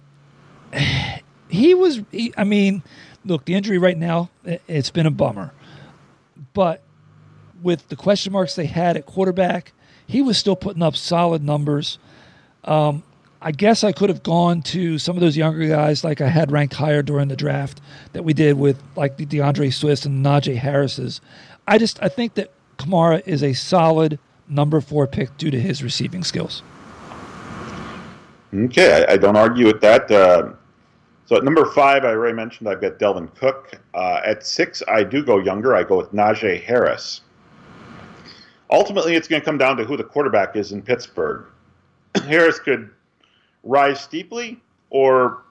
Speaker 1: (sighs) he was. He, I mean, look, the injury right now, it's been a bummer, but with the question marks they had at quarterback he was still putting up solid numbers. Um, I guess I could have gone to some of those younger guys like I had ranked higher during the draft that we did with like the D'Andre Swift and Najee Harris's. I just I think that Kamara is a solid number four pick due to his receiving skills.
Speaker 2: Okay, I, I don't argue with that. Uh, so at number five, I already mentioned I've got Dalvin Cook. Uh, at six, I do go younger. I go with Najee Harris ultimately it's going to come down to who the quarterback is in Pittsburgh. (clears throat) Harris could rise steeply or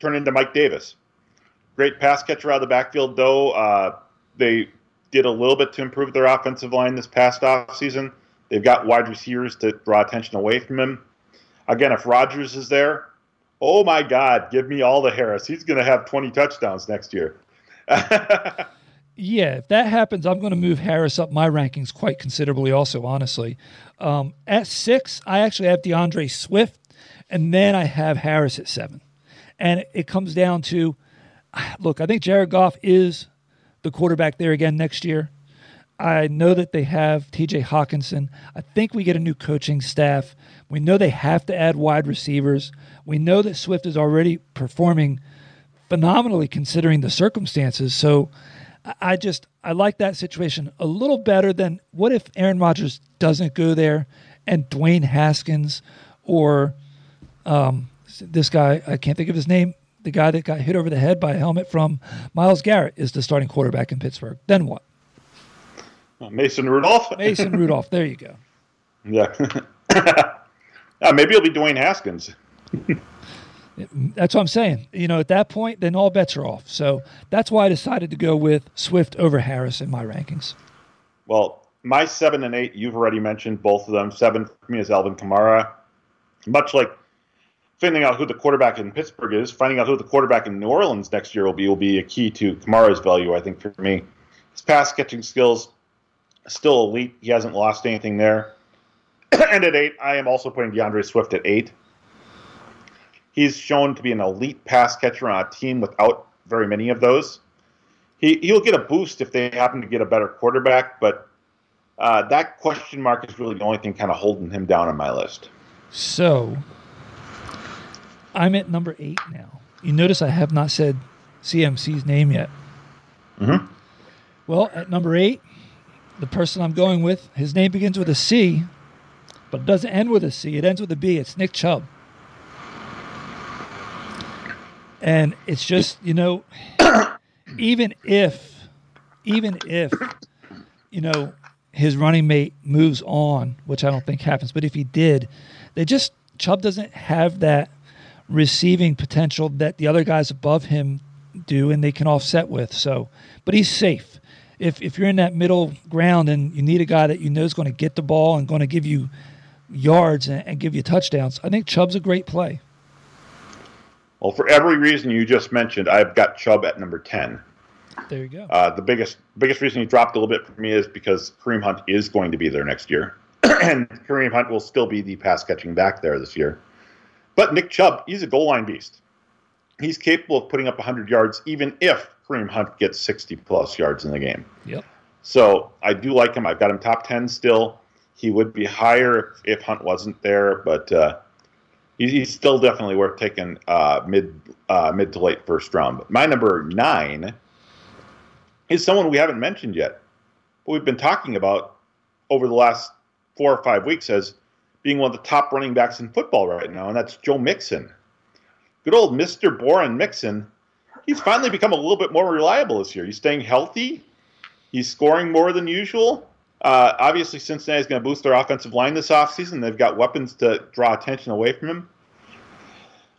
Speaker 2: turn into Mike Davis. Great pass catcher out of the backfield, though. Uh, they did a little bit to improve their offensive line this past offseason. They've got wide receivers to draw attention away from him. Again, if Rodgers is there, oh my God, give me all the Harris. He's going to have 20 touchdowns next year. (laughs)
Speaker 1: Yeah, if that happens, I'm going to move Harris up my rankings quite considerably, also, honestly. Um, at six, I actually have D'Andre Swift, and then I have Harris at seven. And it comes down to look, I think Jared Goff is the quarterback there again next year. I know that they have TJ Hockenson. I think we get a new coaching staff. We know they have to add wide receivers. We know that Swift is already performing phenomenally considering the circumstances. So, I just I like that situation a little better than what if Aaron Rodgers doesn't go there and Dwayne Haskins or um, this guy I can't think of his name the guy that got hit over the head by a helmet from Myles Garrett is the starting quarterback in Pittsburgh. Then what?
Speaker 2: Uh, Mason Rudolph. (laughs)
Speaker 1: Mason Rudolph. There you go.
Speaker 2: Yeah. (laughs) uh, maybe it'll be Dwayne Haskins. (laughs)
Speaker 1: That's what I'm saying. You know, at that point, then all bets are off. So that's why I decided to go with Swift over Harris in my rankings.
Speaker 2: Well, my seven and eight, you've already mentioned both of them. Seven for me is Alvin Kamara. Much like finding out who the quarterback in Pittsburgh is, finding out who the quarterback in New Orleans next year will be will be a key to Kamara's value, I think, for me. His pass catching skills still elite. He hasn't lost anything there. (clears throat) and at eight, I am also putting D'Andre Swift at eight. He's shown to be an elite pass catcher on a team without very many of those. He he'll get a boost if they happen to get a better quarterback, but uh, that question mark is really the only thing kind of holding him down on my list.
Speaker 1: So I'm at number eight now. You notice I have not said CMC's name yet.
Speaker 2: Mhm.
Speaker 1: Well, at number eight, the person I'm going with, his name begins with a C, but it doesn't end with a C. It ends with a B. It's Nick Chubb. And it's just, you know, even if, even if, you know, his running mate moves on, which I don't think happens, but if he did, they just, Chubb doesn't have that receiving potential that the other guys above him do and they can offset with. So, but he's safe. If, if you're in that middle ground and you need a guy that you know is going to get the ball and going to give you yards and, and give you touchdowns, I think Chubb's a great play.
Speaker 2: Well, for every reason you just mentioned, I've got Chubb at number ten.
Speaker 1: There you go.
Speaker 2: Uh, the biggest biggest reason he dropped a little bit for me is because Kareem Hunt is going to be there next year, (clears throat) and Kareem Hunt will still be the pass catching back there this year. But Nick Chubb, he's a goal line beast. He's capable of putting up 100 yards, even if Kareem Hunt gets 60 plus yards in the game.
Speaker 1: Yep.
Speaker 2: So I do like him. I've got him top 10 still. He would be higher if, if Hunt wasn't there, but uh, he's, still definitely worth taking uh, mid uh, mid to late first round. But my number nine is someone we haven't mentioned yet, but we've been talking about over the last four or five weeks as being one of the top running backs in football right now, and that's Joe Mixon. Good old Mr. Boren Mixon. He's finally become a little bit more reliable this year. He's staying healthy. He's scoring more than usual. Uh, obviously, is going to boost their offensive line this offseason. They've got weapons to draw attention away from him.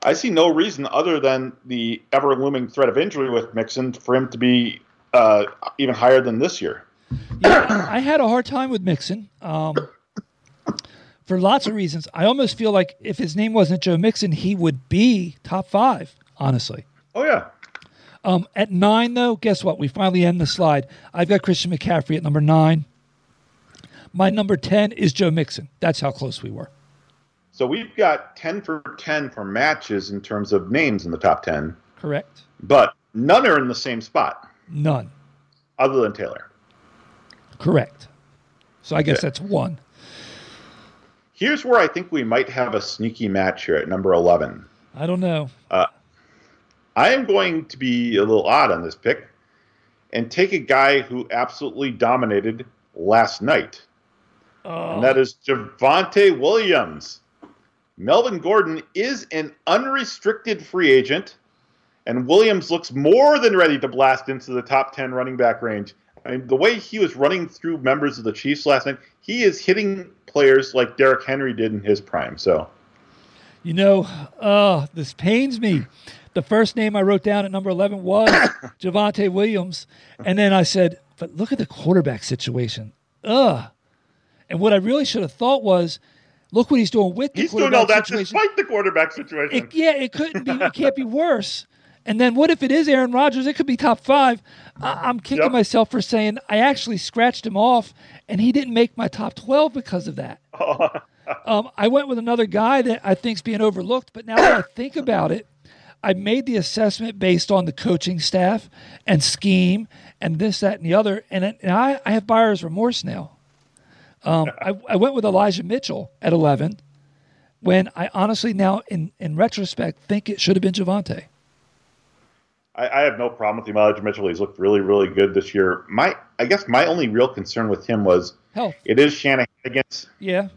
Speaker 2: I see no reason other than the ever looming threat of injury with Mixon for him to be uh, even higher than this year.
Speaker 1: Yeah, I had a hard time with Mixon um, for lots of reasons. I almost feel like if his name wasn't Joe Mixon, he would be top five, honestly.
Speaker 2: Oh, yeah.
Speaker 1: Um, at nine, though, guess what? We finally end the slide. I've got Christian McCaffrey at number nine. My number 10 is Joe Mixon. That's how close we were.
Speaker 2: So we've got 10 for 10 for matches in terms of names in the top 10,
Speaker 1: Correct?
Speaker 2: but none are in the same spot
Speaker 1: None.
Speaker 2: other than Taylor.
Speaker 1: Correct. So I guess
Speaker 2: Okay.
Speaker 1: that's one.
Speaker 2: Here's where I think we might have a sneaky match here at number 11.
Speaker 1: I don't know.
Speaker 2: Uh, I am going to be a little odd on this pick and take a guy who absolutely dominated last night, and that is Javonte Williams. Melvin Gordon is an unrestricted free agent, and Williams looks more than ready to blast into the top 10 running back range. I mean, the way he was running through members of the Chiefs last night, he is hitting players like Derrick Henry did in his prime. So,
Speaker 1: You know, uh, this pains me. The first name I wrote down at number 11 was (coughs) Javonte Williams. And then I said, but look at the quarterback situation. Ugh. And what I really should have thought was, look what he's doing with the
Speaker 2: he's doing all that
Speaker 1: situation.
Speaker 2: despite the quarterback situation.
Speaker 1: It, yeah, it couldn't be. It can't be worse. And then what if it is Aaron Rodgers? It could be top five. I, I'm kicking
Speaker 2: Yep.
Speaker 1: myself for saying I actually scratched him off, and he didn't make my top twelve because of that. (laughs) um, I went with another guy that I think's being overlooked, but now that I think (coughs) about it, I made the assessment based on the coaching staff and scheme and this, that, and the other, and, it, and I, I have buyer's remorse now. Um, (laughs) I, I went with Elijah Mitchell at eleven when I honestly now, in, in retrospect, think it should have been Javonte.
Speaker 2: I, I have no problem with Elijah Mitchell. He's looked really, really good this year. My, I guess my only real concern with him was
Speaker 1: Health,
Speaker 2: it is Shanahan against,
Speaker 1: yeah,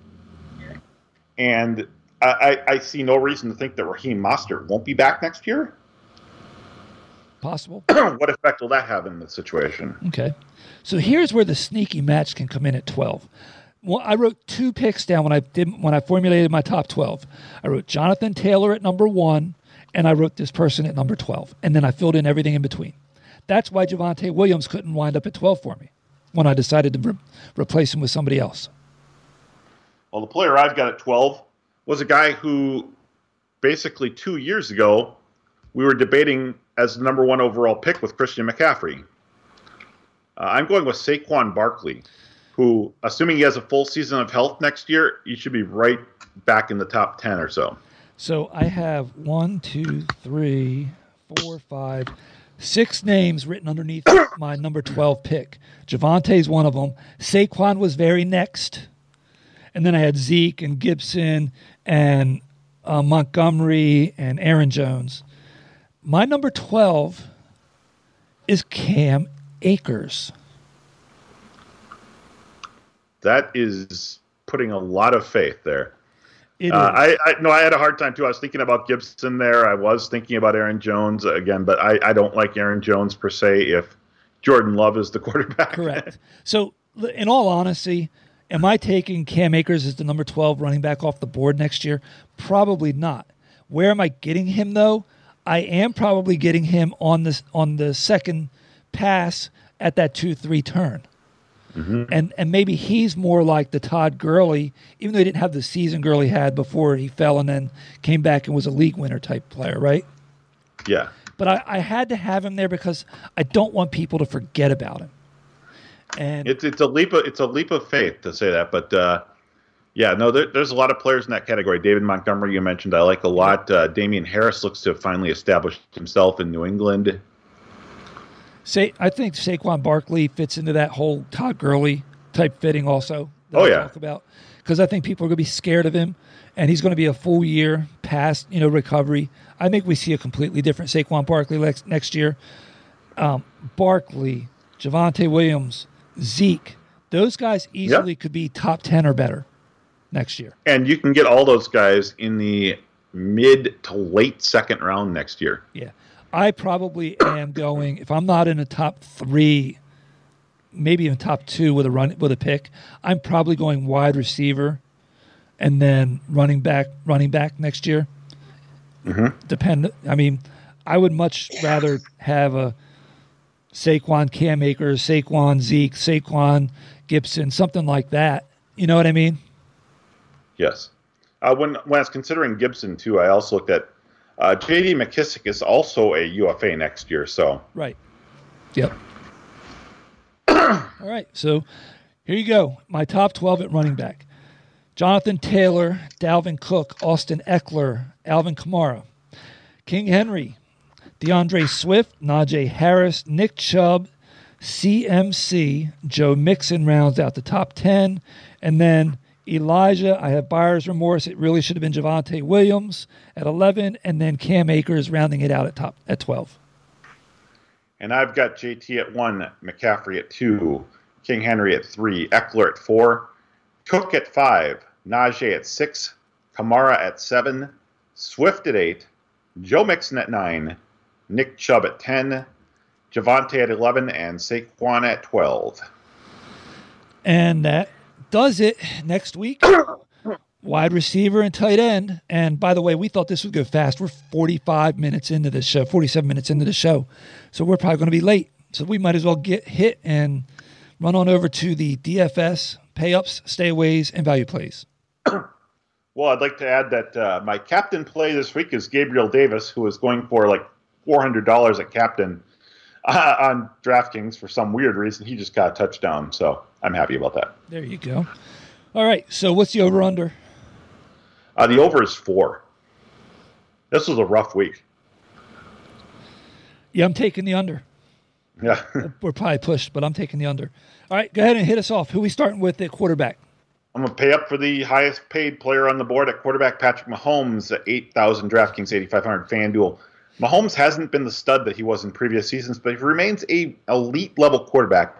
Speaker 2: and I, I, I see no reason to think that Raheem Mostert won't be back next year.
Speaker 1: possible. (clears throat)
Speaker 2: what effect will that have in the situation?
Speaker 1: Okay. So here's where the sneaky match can come in at 12. Well, I wrote two picks down when I did when I formulated my top 12. I wrote Jonathan Taylor at number 1 and I wrote this person at number 12 and then I filled in everything in between. That's why Javonte Williams couldn't wind up at 12 for me when I decided to re- replace him with somebody else.
Speaker 2: Well, the player I've got at 12 was a guy who basically two years ago we were debating as the number one overall pick with Christian McCaffrey. Uh, I'm going with Saquon Barkley, who, assuming he has a full season of health next year, he should be right back in the top 10 or so.
Speaker 1: So I have one, two, three, four, five, six names written underneath (coughs) my number 12 pick. Javonte's one of them. Saquon was very next. And then I had Zeke and Gibson and uh, Montgomery and Aaron Jones. My number 12 is Cam Akers.
Speaker 2: That is putting a lot of faith there. Uh. I, I no, I had a hard time too. I was thinking about Gibson there. I was thinking about Aaron Jones again, but I, I don't like Aaron Jones per se. If Jordan Love is the (laughs) quarterback,
Speaker 1: Correct. So, in all honesty, am I taking Cam Akers as the number 12 running back off the board next year? Probably not. Where am I getting him though? I am probably getting him on this on the second pass at that 2-3 turn. And and maybe he's more like the Todd Gurley, even though he didn't have the season Gurley had before he fell and then came back and was a league winner type player, right?
Speaker 2: yeah.
Speaker 1: but I, I had to have him there because I don't want people to forget about him. And
Speaker 2: It's it's a leap of it's a leap of faith to say that, but uh, yeah, no, there, there's a lot of players in that category. David Montgomery, you mentioned, I like a lot. Uh, Damien Harris looks to have finally established himself in New England.
Speaker 1: Say I think Saquon Barkley fits into that whole Todd Gurley type fitting also. that
Speaker 2: Oh,
Speaker 1: I
Speaker 2: yeah.
Speaker 1: talk about because I think people are going to be scared of him, and he's going to be a full year past you know recovery. I think we see a completely different Saquon Barkley next next year. Um, Barkley, Javonte Williams, Zeke, those guys easily could be top ten or better next year.
Speaker 2: And you can get all those guys in the mid to late second round next year.
Speaker 1: Yeah. I probably am going if I'm not in the top three, maybe even top two with a run with a pick, I'm probably going wide receiver and then running back running back next year. Depend I mean, I would much rather have a Saquon Cam Akers, Saquon Zeke, Saquon Gibson, something like that. You know what I mean?
Speaker 2: Yes. Uh, when when I was considering Gibson too, I also looked at uh, J.D. McKissic is also a UFA next year. So
Speaker 1: Right. Yep. All right. So here you go. My top 12 at running back Jonathan Taylor, Dalvin Cook, Austin Ekeler, Alvin Kamara, King Henry, D'Andre Swift, Najee Harris, Nick Chubb, CMC, Joe Mixon rounds out the top 10. And then Elijah, I have buyer's remorse. It really should have been Javonte Williams at 11. And then Cam Akers rounding it out at top at 12.
Speaker 2: And I've got JT at one, McCaffrey at two, King Henry at three, Ekeler at four, Cook at five, Najee at six, Kamara at seven, Swift at eight, Joe Mixon at nine, Nick Chubb at ten, Javonte at eleven, and Saquon at twelve.
Speaker 1: And that does it next week. (coughs) Wide receiver and tight end. And by the way, we thought this would go fast. We're 45 minutes into the show, 47 minutes into the show. So we're probably going to be late. So we might as well get hit and run on over to the DFS pay ups, stay aways, and value plays. (coughs)
Speaker 2: Well, I'd like to add that uh, my captain play this week is Gabriel Davis, who is going for like four hundred dollars at captain uh, (laughs) on DraftKings for some weird reason. He just got a touchdown, so I'm happy about that.
Speaker 1: There you go. All right. So what's the over under?
Speaker 2: Uh, the over is four. This was a rough week.
Speaker 1: Yeah, I'm taking the under.
Speaker 2: Yeah. (laughs)
Speaker 1: We're probably pushed, but I'm taking the under. All right. Go ahead and hit us off. Who we starting with at quarterback?
Speaker 2: I'm going to pay up for the highest paid player on the board at quarterback, Patrick Mahomes, at 8,000 DraftKings, 8,500 FanDuel. Mahomes hasn't been the stud that he was in previous seasons, but he remains a elite level quarterback.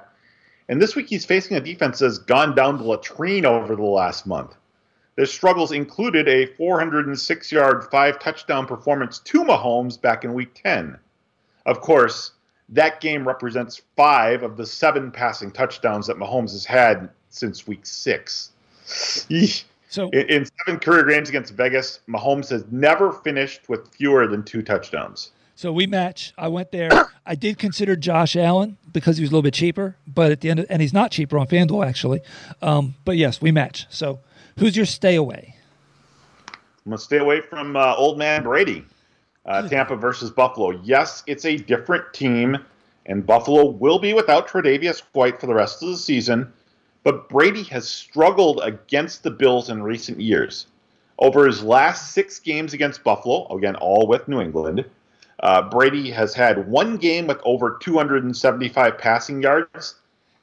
Speaker 2: And this week he's facing a defense that's gone down the latrine over the last month. Their struggles included a 406 yard, five touchdown performance to Mahomes back in week 10. Of course, that game represents five of the seven passing touchdowns that Mahomes has had since week six.
Speaker 1: So
Speaker 2: In, in seven career games against Vegas, Mahomes has never finished with fewer than two touchdowns.
Speaker 1: So we match. I went there. I did consider Josh Allen because he was a little bit cheaper, but at the end, of, and he's not cheaper on FanDuel actually. Um, but yes, we match. So who's your stay away?
Speaker 2: I'm going to stay away from uh, old man Brady. Uh, Tampa versus Buffalo. Yes, it's a different team, and Buffalo will be without Tre'Davious White for the rest of the season. But Brady has struggled against the Bills in recent years. Over his last six games against Buffalo, again, all with New England, uh, Brady has had one game with over 275 passing yards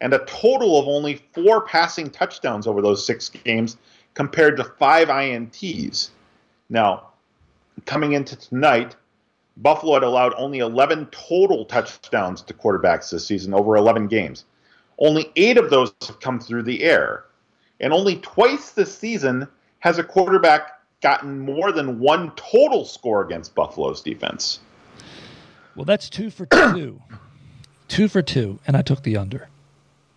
Speaker 2: and a total of only four passing touchdowns over those six games compared to five INTs. Now, coming into tonight, Buffalo had allowed only 11 total touchdowns to quarterbacks this season over 11 games. Only eight of those have come through the air. And only twice this season has a quarterback gotten more than one total score against Buffalo's defense.
Speaker 1: Well, that's two for two. (coughs) two for two, and I took the under.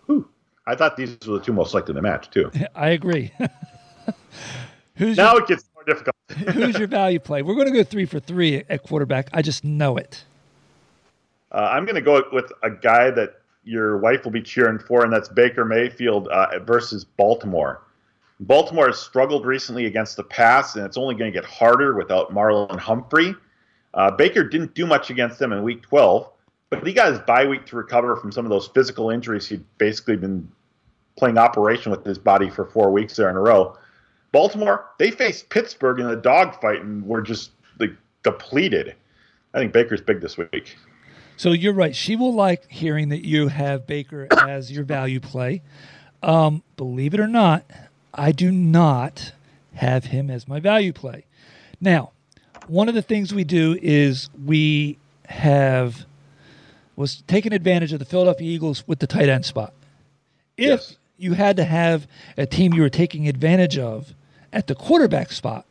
Speaker 2: Whew. I thought these were the two most likely to match, too. (laughs)
Speaker 1: I agree. (laughs)
Speaker 2: who's now your, it gets more difficult. (laughs)
Speaker 1: who's your value play? We're going to go three for three at quarterback. I just know it.
Speaker 2: Uh, I'm going to go with a guy that your wife will be cheering for, and that's Baker Mayfield uh, versus Baltimore. Baltimore has struggled recently against the pass, and it's only going to get harder without Marlon Humphrey. Uh, Baker didn't do much against them in Week 12, but he got his bye week to recover from some of those physical injuries he'd basically been playing operation with his body for four weeks there in a row. Baltimore, they faced Pittsburgh in a dogfight and were just like depleted. I think Baker's big this week.
Speaker 1: So you're right. She will like hearing that you have Baker as your value play. Um, believe it or not, I do not have him as my value play. Now, one of the things we do is we have was taking advantage of the Philadelphia Eagles with the tight end spot. If yes. you had to have a team you were taking advantage of at the quarterback spot,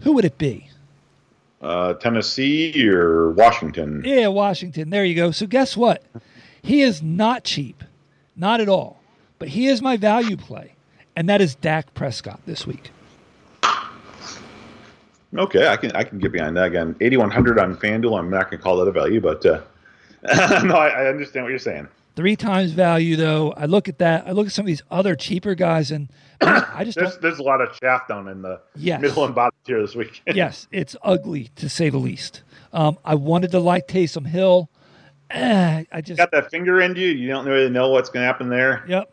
Speaker 1: who would it be?
Speaker 2: Uh, Tennessee or Washington?
Speaker 1: Yeah, Washington. There you go. So guess what? He is not cheap, not at all. But he is my value play and that is Dak Prescott this week.
Speaker 2: Okay, I can I can get behind that again. Eighty one hundred on FanDuel. I'm not going to call that a value, but uh, (laughs) no, I, I, understand what you're saying.
Speaker 1: Three times value, though. I look at that. I look at some of these other cheaper guys, and I just
Speaker 2: there's, there's a lot of chaff down in the yes. middle and bottom tier this week. (laughs)
Speaker 1: yes, it's ugly to say the least. Um, I wanted to like Taysom Hill. Eh, I just
Speaker 2: got that finger into you. You don't really know what's going to happen there.
Speaker 1: Yep.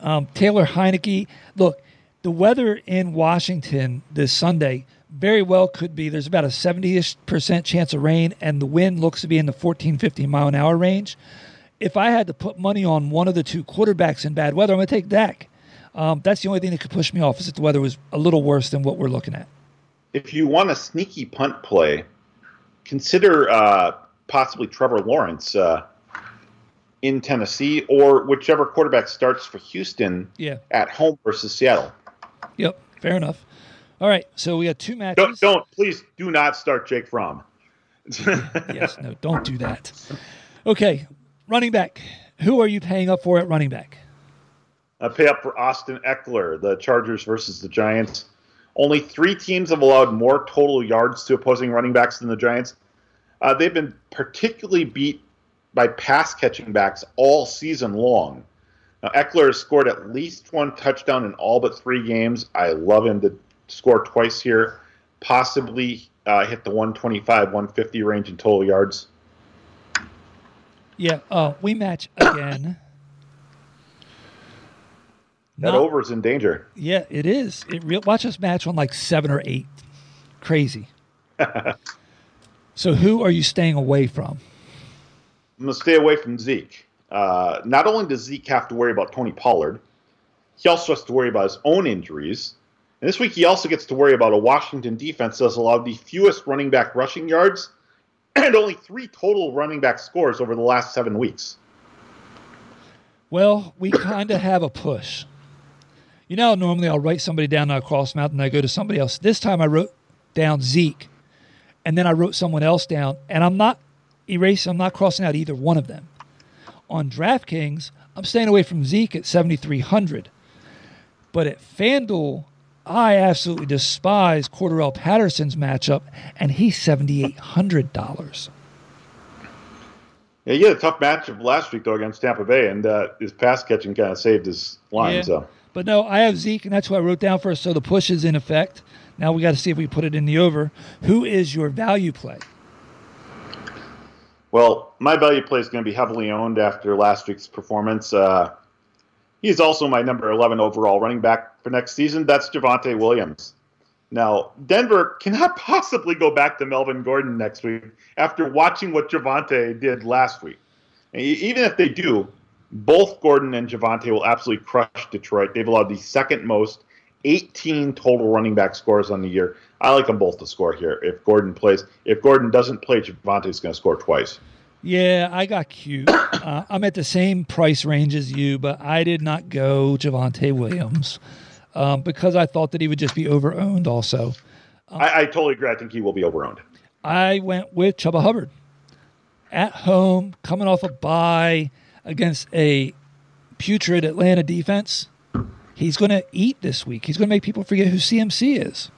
Speaker 1: Um, Taylor Heinicke. Look, the weather in Washington this Sunday very well could be there's about a 70ish percent chance of rain, and the wind looks to be in the 14, 15 mile an hour range. If I had to put money on one of the two quarterbacks in bad weather, I'm going to take Dak. Um, that's the only thing that could push me off is if the weather was a little worse than what we're looking at.
Speaker 2: If you want a sneaky punt play, consider uh, possibly Trevor Lawrence. Uh, in Tennessee or whichever quarterback starts for Houston
Speaker 1: yeah.
Speaker 2: at home versus Seattle.
Speaker 1: Yep, fair enough. All right, so we got two matches.
Speaker 2: Don't, don't please do not start Jake Fromm. (laughs)
Speaker 1: yes, no, don't do that. Okay, running back. Who are you paying up for at running back?
Speaker 2: I pay up for Austin Ekeler, the Chargers versus the Giants. Only three teams have allowed more total yards to opposing running backs than the Giants. Uh, they've been particularly beat by pass catching backs all season long. Now, Ekeler has scored at least one touchdown in all but three games. I love him to score twice here, possibly uh, hit the 125, 150 range in total yards.
Speaker 1: Yeah, uh, we match again.
Speaker 2: that over is in danger.
Speaker 1: Yeah, it is. It re- watch us match on like seven or eight. Crazy. (laughs) so, who are you staying away from?
Speaker 2: I'm to stay away from Zeke. Uh, not only does Zeke have to worry about Tony Pollard, he also has to worry about his own injuries. And this week, he also gets to worry about a Washington defense that has allowed the fewest running back rushing yards (clears throat) and only three total running back scores over the last seven weeks.
Speaker 1: Well, we kind of have a push. You know, normally I'll write somebody down and I cross them out and I go to somebody else. This time I wrote down Zeke and then I wrote someone else down. And I'm not erasing, I'm not crossing out either one of them. On DraftKings, I'm staying away from Zeke at 7,300. But at FanDuel, I absolutely despise Cordarrelle Patterson's matchup, and he's $7,800.
Speaker 2: Yeah, he had a tough matchup last week, though, against Tampa Bay, and uh, his pass catching kind of saved his line. Yeah. So.
Speaker 1: But no, I have Zeke, and that's who I wrote down first. So the push is in effect. Now we got to see if we put it in the over. Who is your value play?
Speaker 2: Well, my value play is going to be heavily owned after last week's performance. Uh, he's also my number 11 overall running back for next season. That's Javonte Williams. Now, Denver cannot (laughs) possibly go back to Melvin Gordon next week after watching what Javonte did last week. And even if they do, both Gordon and Javonte will absolutely crush Detroit. They've allowed the second most 18 total running back scores on the year. I like them both to score here. If Gordon plays, if Gordon doesn't play, Javonte's going to score twice.
Speaker 1: Yeah, I got cute. (coughs) uh, I'm at the same price range as you, but I did not go Javonte Williams um, because I thought that he would just be overowned. Also,
Speaker 2: I, I totally agree. I think he will be overowned.
Speaker 1: I went with Chuba Hubbard at home, coming off a bye against a putrid Atlanta defense. He's going to eat this week. He's going to make people forget who CMC is.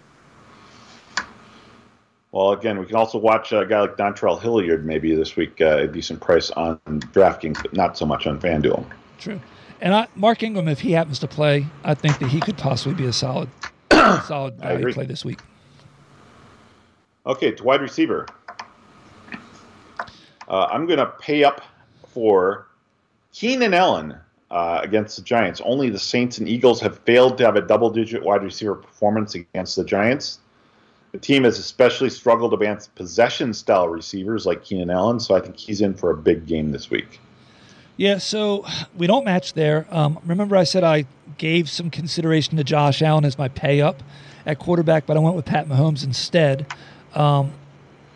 Speaker 2: Well, again, we can also watch a guy like Dontrell Hilliard maybe this week, uh, a decent price on DraftKings, but not so much on FanDuel.
Speaker 1: True. And I, Mark Ingram, if he happens to play, I think that he could possibly be a solid, (coughs) solid value play this week.
Speaker 2: Okay, to wide receiver. Uh, I'm going to pay up for Keenan Allen uh, against the Giants. Only the Saints and Eagles have failed to have a double digit wide receiver performance against the Giants. The team has especially struggled against possession style receivers like Keenan Allen, so I think he's in for a big game this week.
Speaker 1: Yeah, so we don't match there. Um, remember, I said I gave some consideration to Josh Allen as my pay up at quarterback, but I went with Pat Mahomes instead. Um,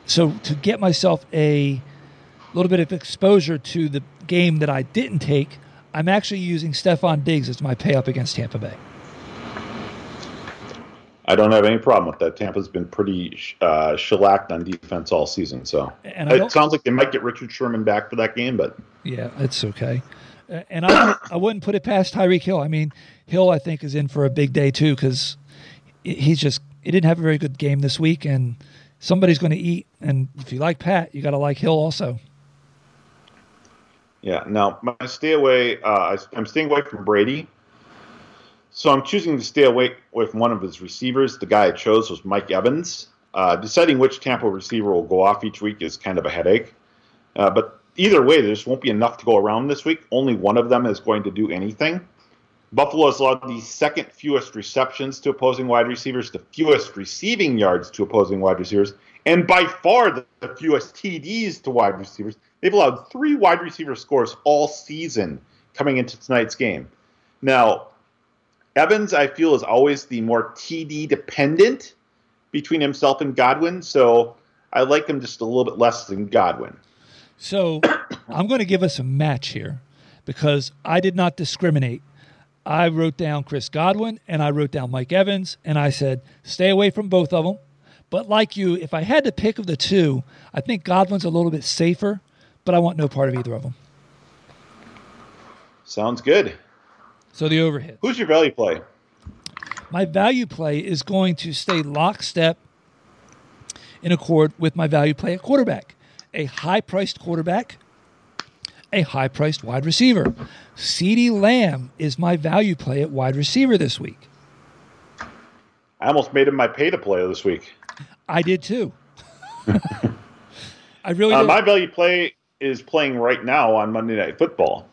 Speaker 1: so to get myself a little bit of exposure to the game that I didn't take, I'm actually using Stefon Diggs as my pay up against Tampa Bay.
Speaker 2: I don't have any problem with that. Tampa's been pretty uh, shellacked on defense all season, so and it sounds like they might get Richard Sherman back for that game, but
Speaker 1: yeah, it's okay. And I, I wouldn't put it past Tyreek Hill. I mean, Hill I think is in for a big day too because he's just he didn't have a very good game this week, and somebody's going to eat. And if you like Pat, you got to like Hill also.
Speaker 2: Yeah. Now, my stay away. Uh, I'm staying away from Brady so I'm choosing to stay away with one of his receivers. The guy I chose was Mike Evans. Uh, deciding which Tampa receiver will go off each week is kind of a headache. Uh, but either way, there just won't be enough to go around this week. Only one of them is going to do anything. Buffalo has allowed the second fewest receptions to opposing wide receivers, the fewest receiving yards to opposing wide receivers, and by far the fewest TDs to wide receivers. They've allowed three wide receiver scores all season coming into tonight's game. Now, Evans, I feel, is always the more TD dependent between himself and Godwin. So I like him just a little bit less than Godwin.
Speaker 1: So (coughs) I'm going to give us a match here because I did not discriminate. I wrote down Chris Godwin and I wrote down Mike Evans, and I said, stay away from both of them. But like you, if I had to pick of the two, I think Godwin's a little bit safer, but I want no part of either of them.
Speaker 2: Sounds good.
Speaker 1: So the overhead.
Speaker 2: Who's your value play?
Speaker 1: My value play is going to stay lockstep in accord with my value play at quarterback. A high priced quarterback, a high priced wide receiver. CeeDee Lamb is my value play at wide receiver this week.
Speaker 2: I almost made him my pay to play this week.
Speaker 1: I did too. (laughs) I really
Speaker 2: uh, my value play is playing right now on Monday Night Football.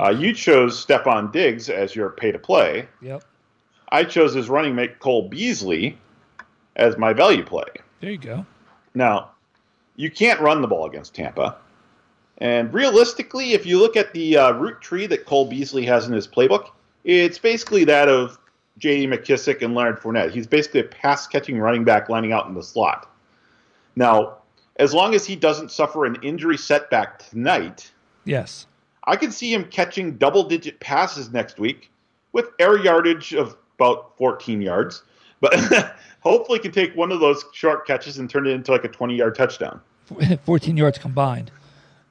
Speaker 2: Uh, you chose Stefon Diggs as your pay to play.
Speaker 1: Yep.
Speaker 2: I chose his running mate Cole Beasley as my value play.
Speaker 1: There you go.
Speaker 2: Now, you can't run the ball against Tampa. And realistically, if you look at the uh, route tree that Cole Beasley has in his playbook, it's basically that of J.D. McKissic and Leonard Fournette. He's basically a pass catching running back lining out in the slot. Now, as long as he doesn't suffer an injury setback tonight,
Speaker 1: yes,
Speaker 2: I could see him catching double digit passes next week with air yardage of about 14 yards, but (laughs) hopefully can take one of those short catches and turn it into like a 20 yard touchdown. (laughs)
Speaker 1: 14 yards combined,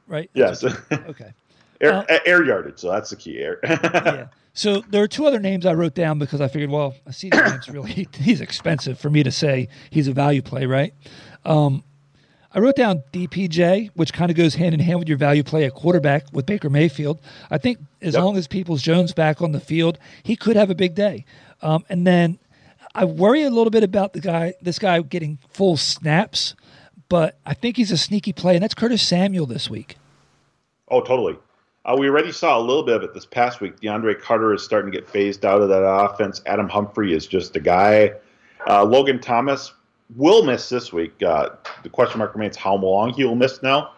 Speaker 1: right?
Speaker 2: Yes.
Speaker 1: okay. (laughs)
Speaker 2: Air, uh, air, yardage, so that's the key. Air.
Speaker 1: yeah. So there are two other names I wrote down because I figured, well, I see the name's really he's expensive for me to say he's a value play, right? Um, I wrote down DPJ, which kind of goes hand in hand with your value play at quarterback with Baker Mayfield. I think as yep. long as Peoples Jones back on the field, he could have a big day. Um, and then I worry a little bit about the guy, this guy getting full snaps, but I think he's a sneaky play, and that's Curtis Samuel this week.
Speaker 2: Oh, totally. Uh, we already saw a little bit of it this past week. DeAndre Carter is starting to get phased out of that offense. Adam Humphrey is just a guy. Uh, Logan Thomas will miss this week. Uh, the question mark remains how long he will miss now.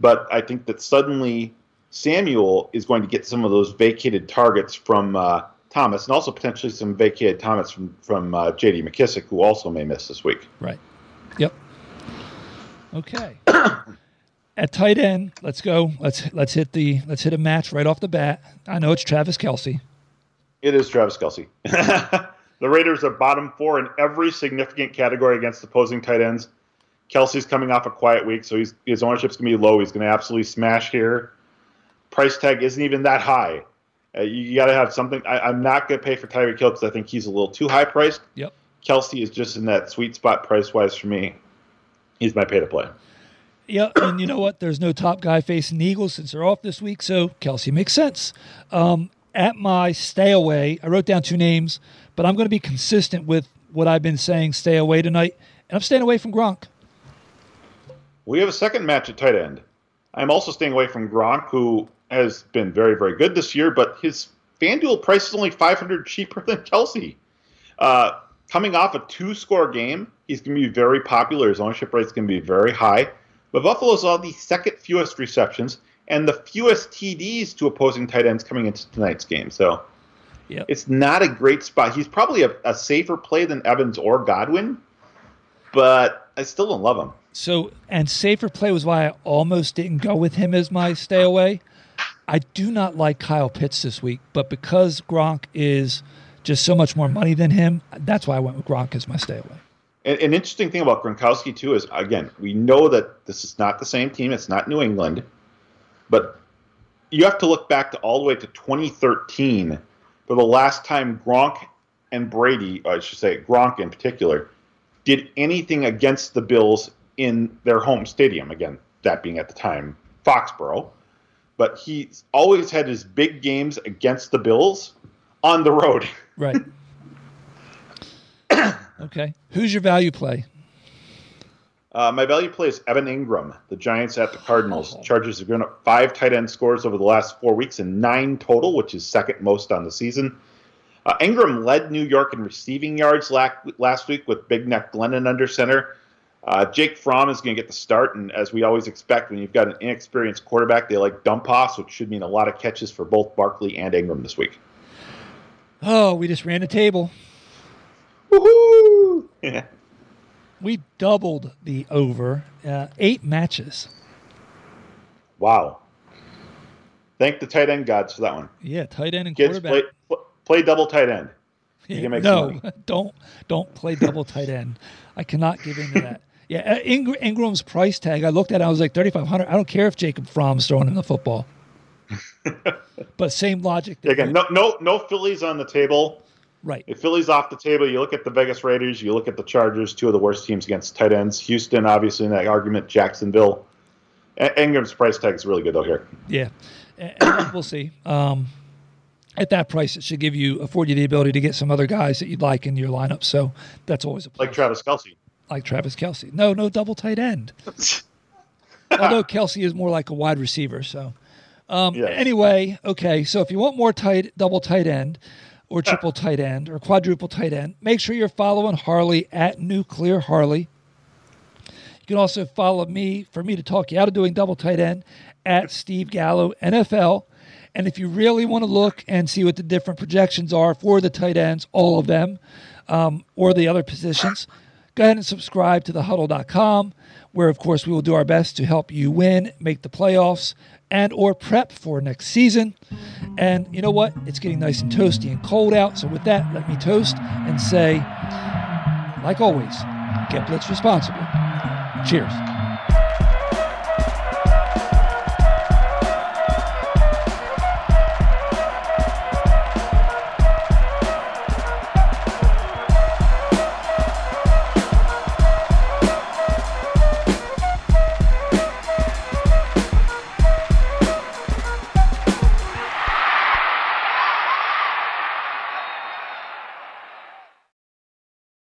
Speaker 2: But I think that suddenly Samuel is going to get some of those vacated targets from uh, Thomas, and also potentially some vacated Thomas from from uh, J.D. McKissic, who also may miss this week.
Speaker 1: Right. Yep. Okay. (coughs) At tight end, let's go. Let's let's hit the let's hit a match right off the bat. I know it's Travis Kelce.
Speaker 2: It is Travis Kelce. (laughs) the Raiders are bottom four in every significant category against opposing tight ends. Kelce's coming off a quiet week, so he's, his ownership's going to be low. He's going to absolutely smash here. Price tag isn't even that high. Uh, you, you got to have something. I, am not going to pay for Tyreek Hill because I think he's a little too high priced.
Speaker 1: Yep.
Speaker 2: Kelce is just in that sweet spot price wise for me. He's my pay to play.
Speaker 1: Yeah, and you know what? There's no top guy facing the Eagles since they're off this week, so Kelce makes sense. Um, at my stay away, I wrote down two names, but I'm going to be consistent with what I've been saying. Stay away tonight, and I'm staying away from Gronk.
Speaker 2: We have a second match at tight end. I'm also staying away from Gronk, who has been very, very good this year, but his FanDuel price is only 500 cheaper than Kelce. Uh, coming off a two-score game, he's going to be very popular. His ownership rate is going to be very high. But Buffalo's all the second fewest receptions and the fewest TDs to opposing tight ends coming into tonight's game. So
Speaker 1: yep.
Speaker 2: it's not a great spot. He's probably a, a, safer play than Evans or Godwin, but I still don't love him.
Speaker 1: So, and safer play was why I almost didn't go with him as my stay away. I do not like Kyle Pitts this week, but because Gronk is just so much more money than him, that's why I went with Gronk as my stay away.
Speaker 2: An, an interesting thing about Gronkowski too is again we know that this is not the same team. It's not New England, but you have to look back to all the way to 2013 for the last time Gronk and Brady, I should say Gronk in particular, did anything against the Bills in their home stadium. Again, that being at the time Foxborough. But he's always had his big games against the Bills on the road.
Speaker 1: Right. (laughs) Okay. Who's your value play?
Speaker 2: Uh, my value play is Evan Engram, the Giants at the Cardinals. Oh. Chargers have given up five tight end scores over the last four weeks and nine total, which is second most on the season. Uh, Engram led New York in receiving yards last week with Big Neck Glennon under center. Uh, Jake Fromm is going to get the start, and as we always expect, when you've got an inexperienced quarterback, they like dump offs, which should mean a lot of catches for both Barkley and Ingram this week.
Speaker 1: Oh, we just ran a table.
Speaker 2: Woohoo! Yeah.
Speaker 1: We doubled the over uh, eight matches.
Speaker 2: Wow. Thank the tight end gods for that one.
Speaker 1: Yeah, tight end and
Speaker 2: Kids
Speaker 1: quarterback.
Speaker 2: Play, play double tight end. (laughs)
Speaker 1: Yeah, no, (laughs) don't don't play double tight end. I cannot give into that. (laughs) Yeah, uh, Ing- Engram's price tag. I looked at. it, I was like thirty five hundred. I don't care if Jacob Fromm's throwing him the football. but same logic.
Speaker 2: Again, no, no, no Phillies on the table.
Speaker 1: Right.
Speaker 2: If Philly's off the table, you look at the Vegas Raiders, you look at the Chargers, two of the worst teams against tight ends. Houston, obviously, in that argument, Jacksonville. Engram's price tag is really good, though, here.
Speaker 1: Yeah. And (coughs) we'll see. Um, at that price, it should give you, afford you the ability to get some other guys that you'd like in your lineup. So that's always a plus.
Speaker 2: Like Travis Kelce.
Speaker 1: Like Travis Kelce. No, no double tight end. (laughs) Although Kelce is more like a wide receiver. So um, yes. anyway, okay. So if you want more tight, double tight end, or triple tight end or quadruple tight end. Make sure you're following Harley at Nuclear Harley. You can also follow me for me to talk you out of doing double tight end at Steve Gallo NFL. And if you really want to look and see what the different projections are for the tight ends, all of them, um, or the other positions, go ahead and subscribe to thehuddle.com, where, of course, we will do our best to help you win, make the playoffs, and or prep for next season. And you know what? It's getting nice and toasty and cold out. So with that, let me toast and say, like always, get blitz responsibly. Cheers.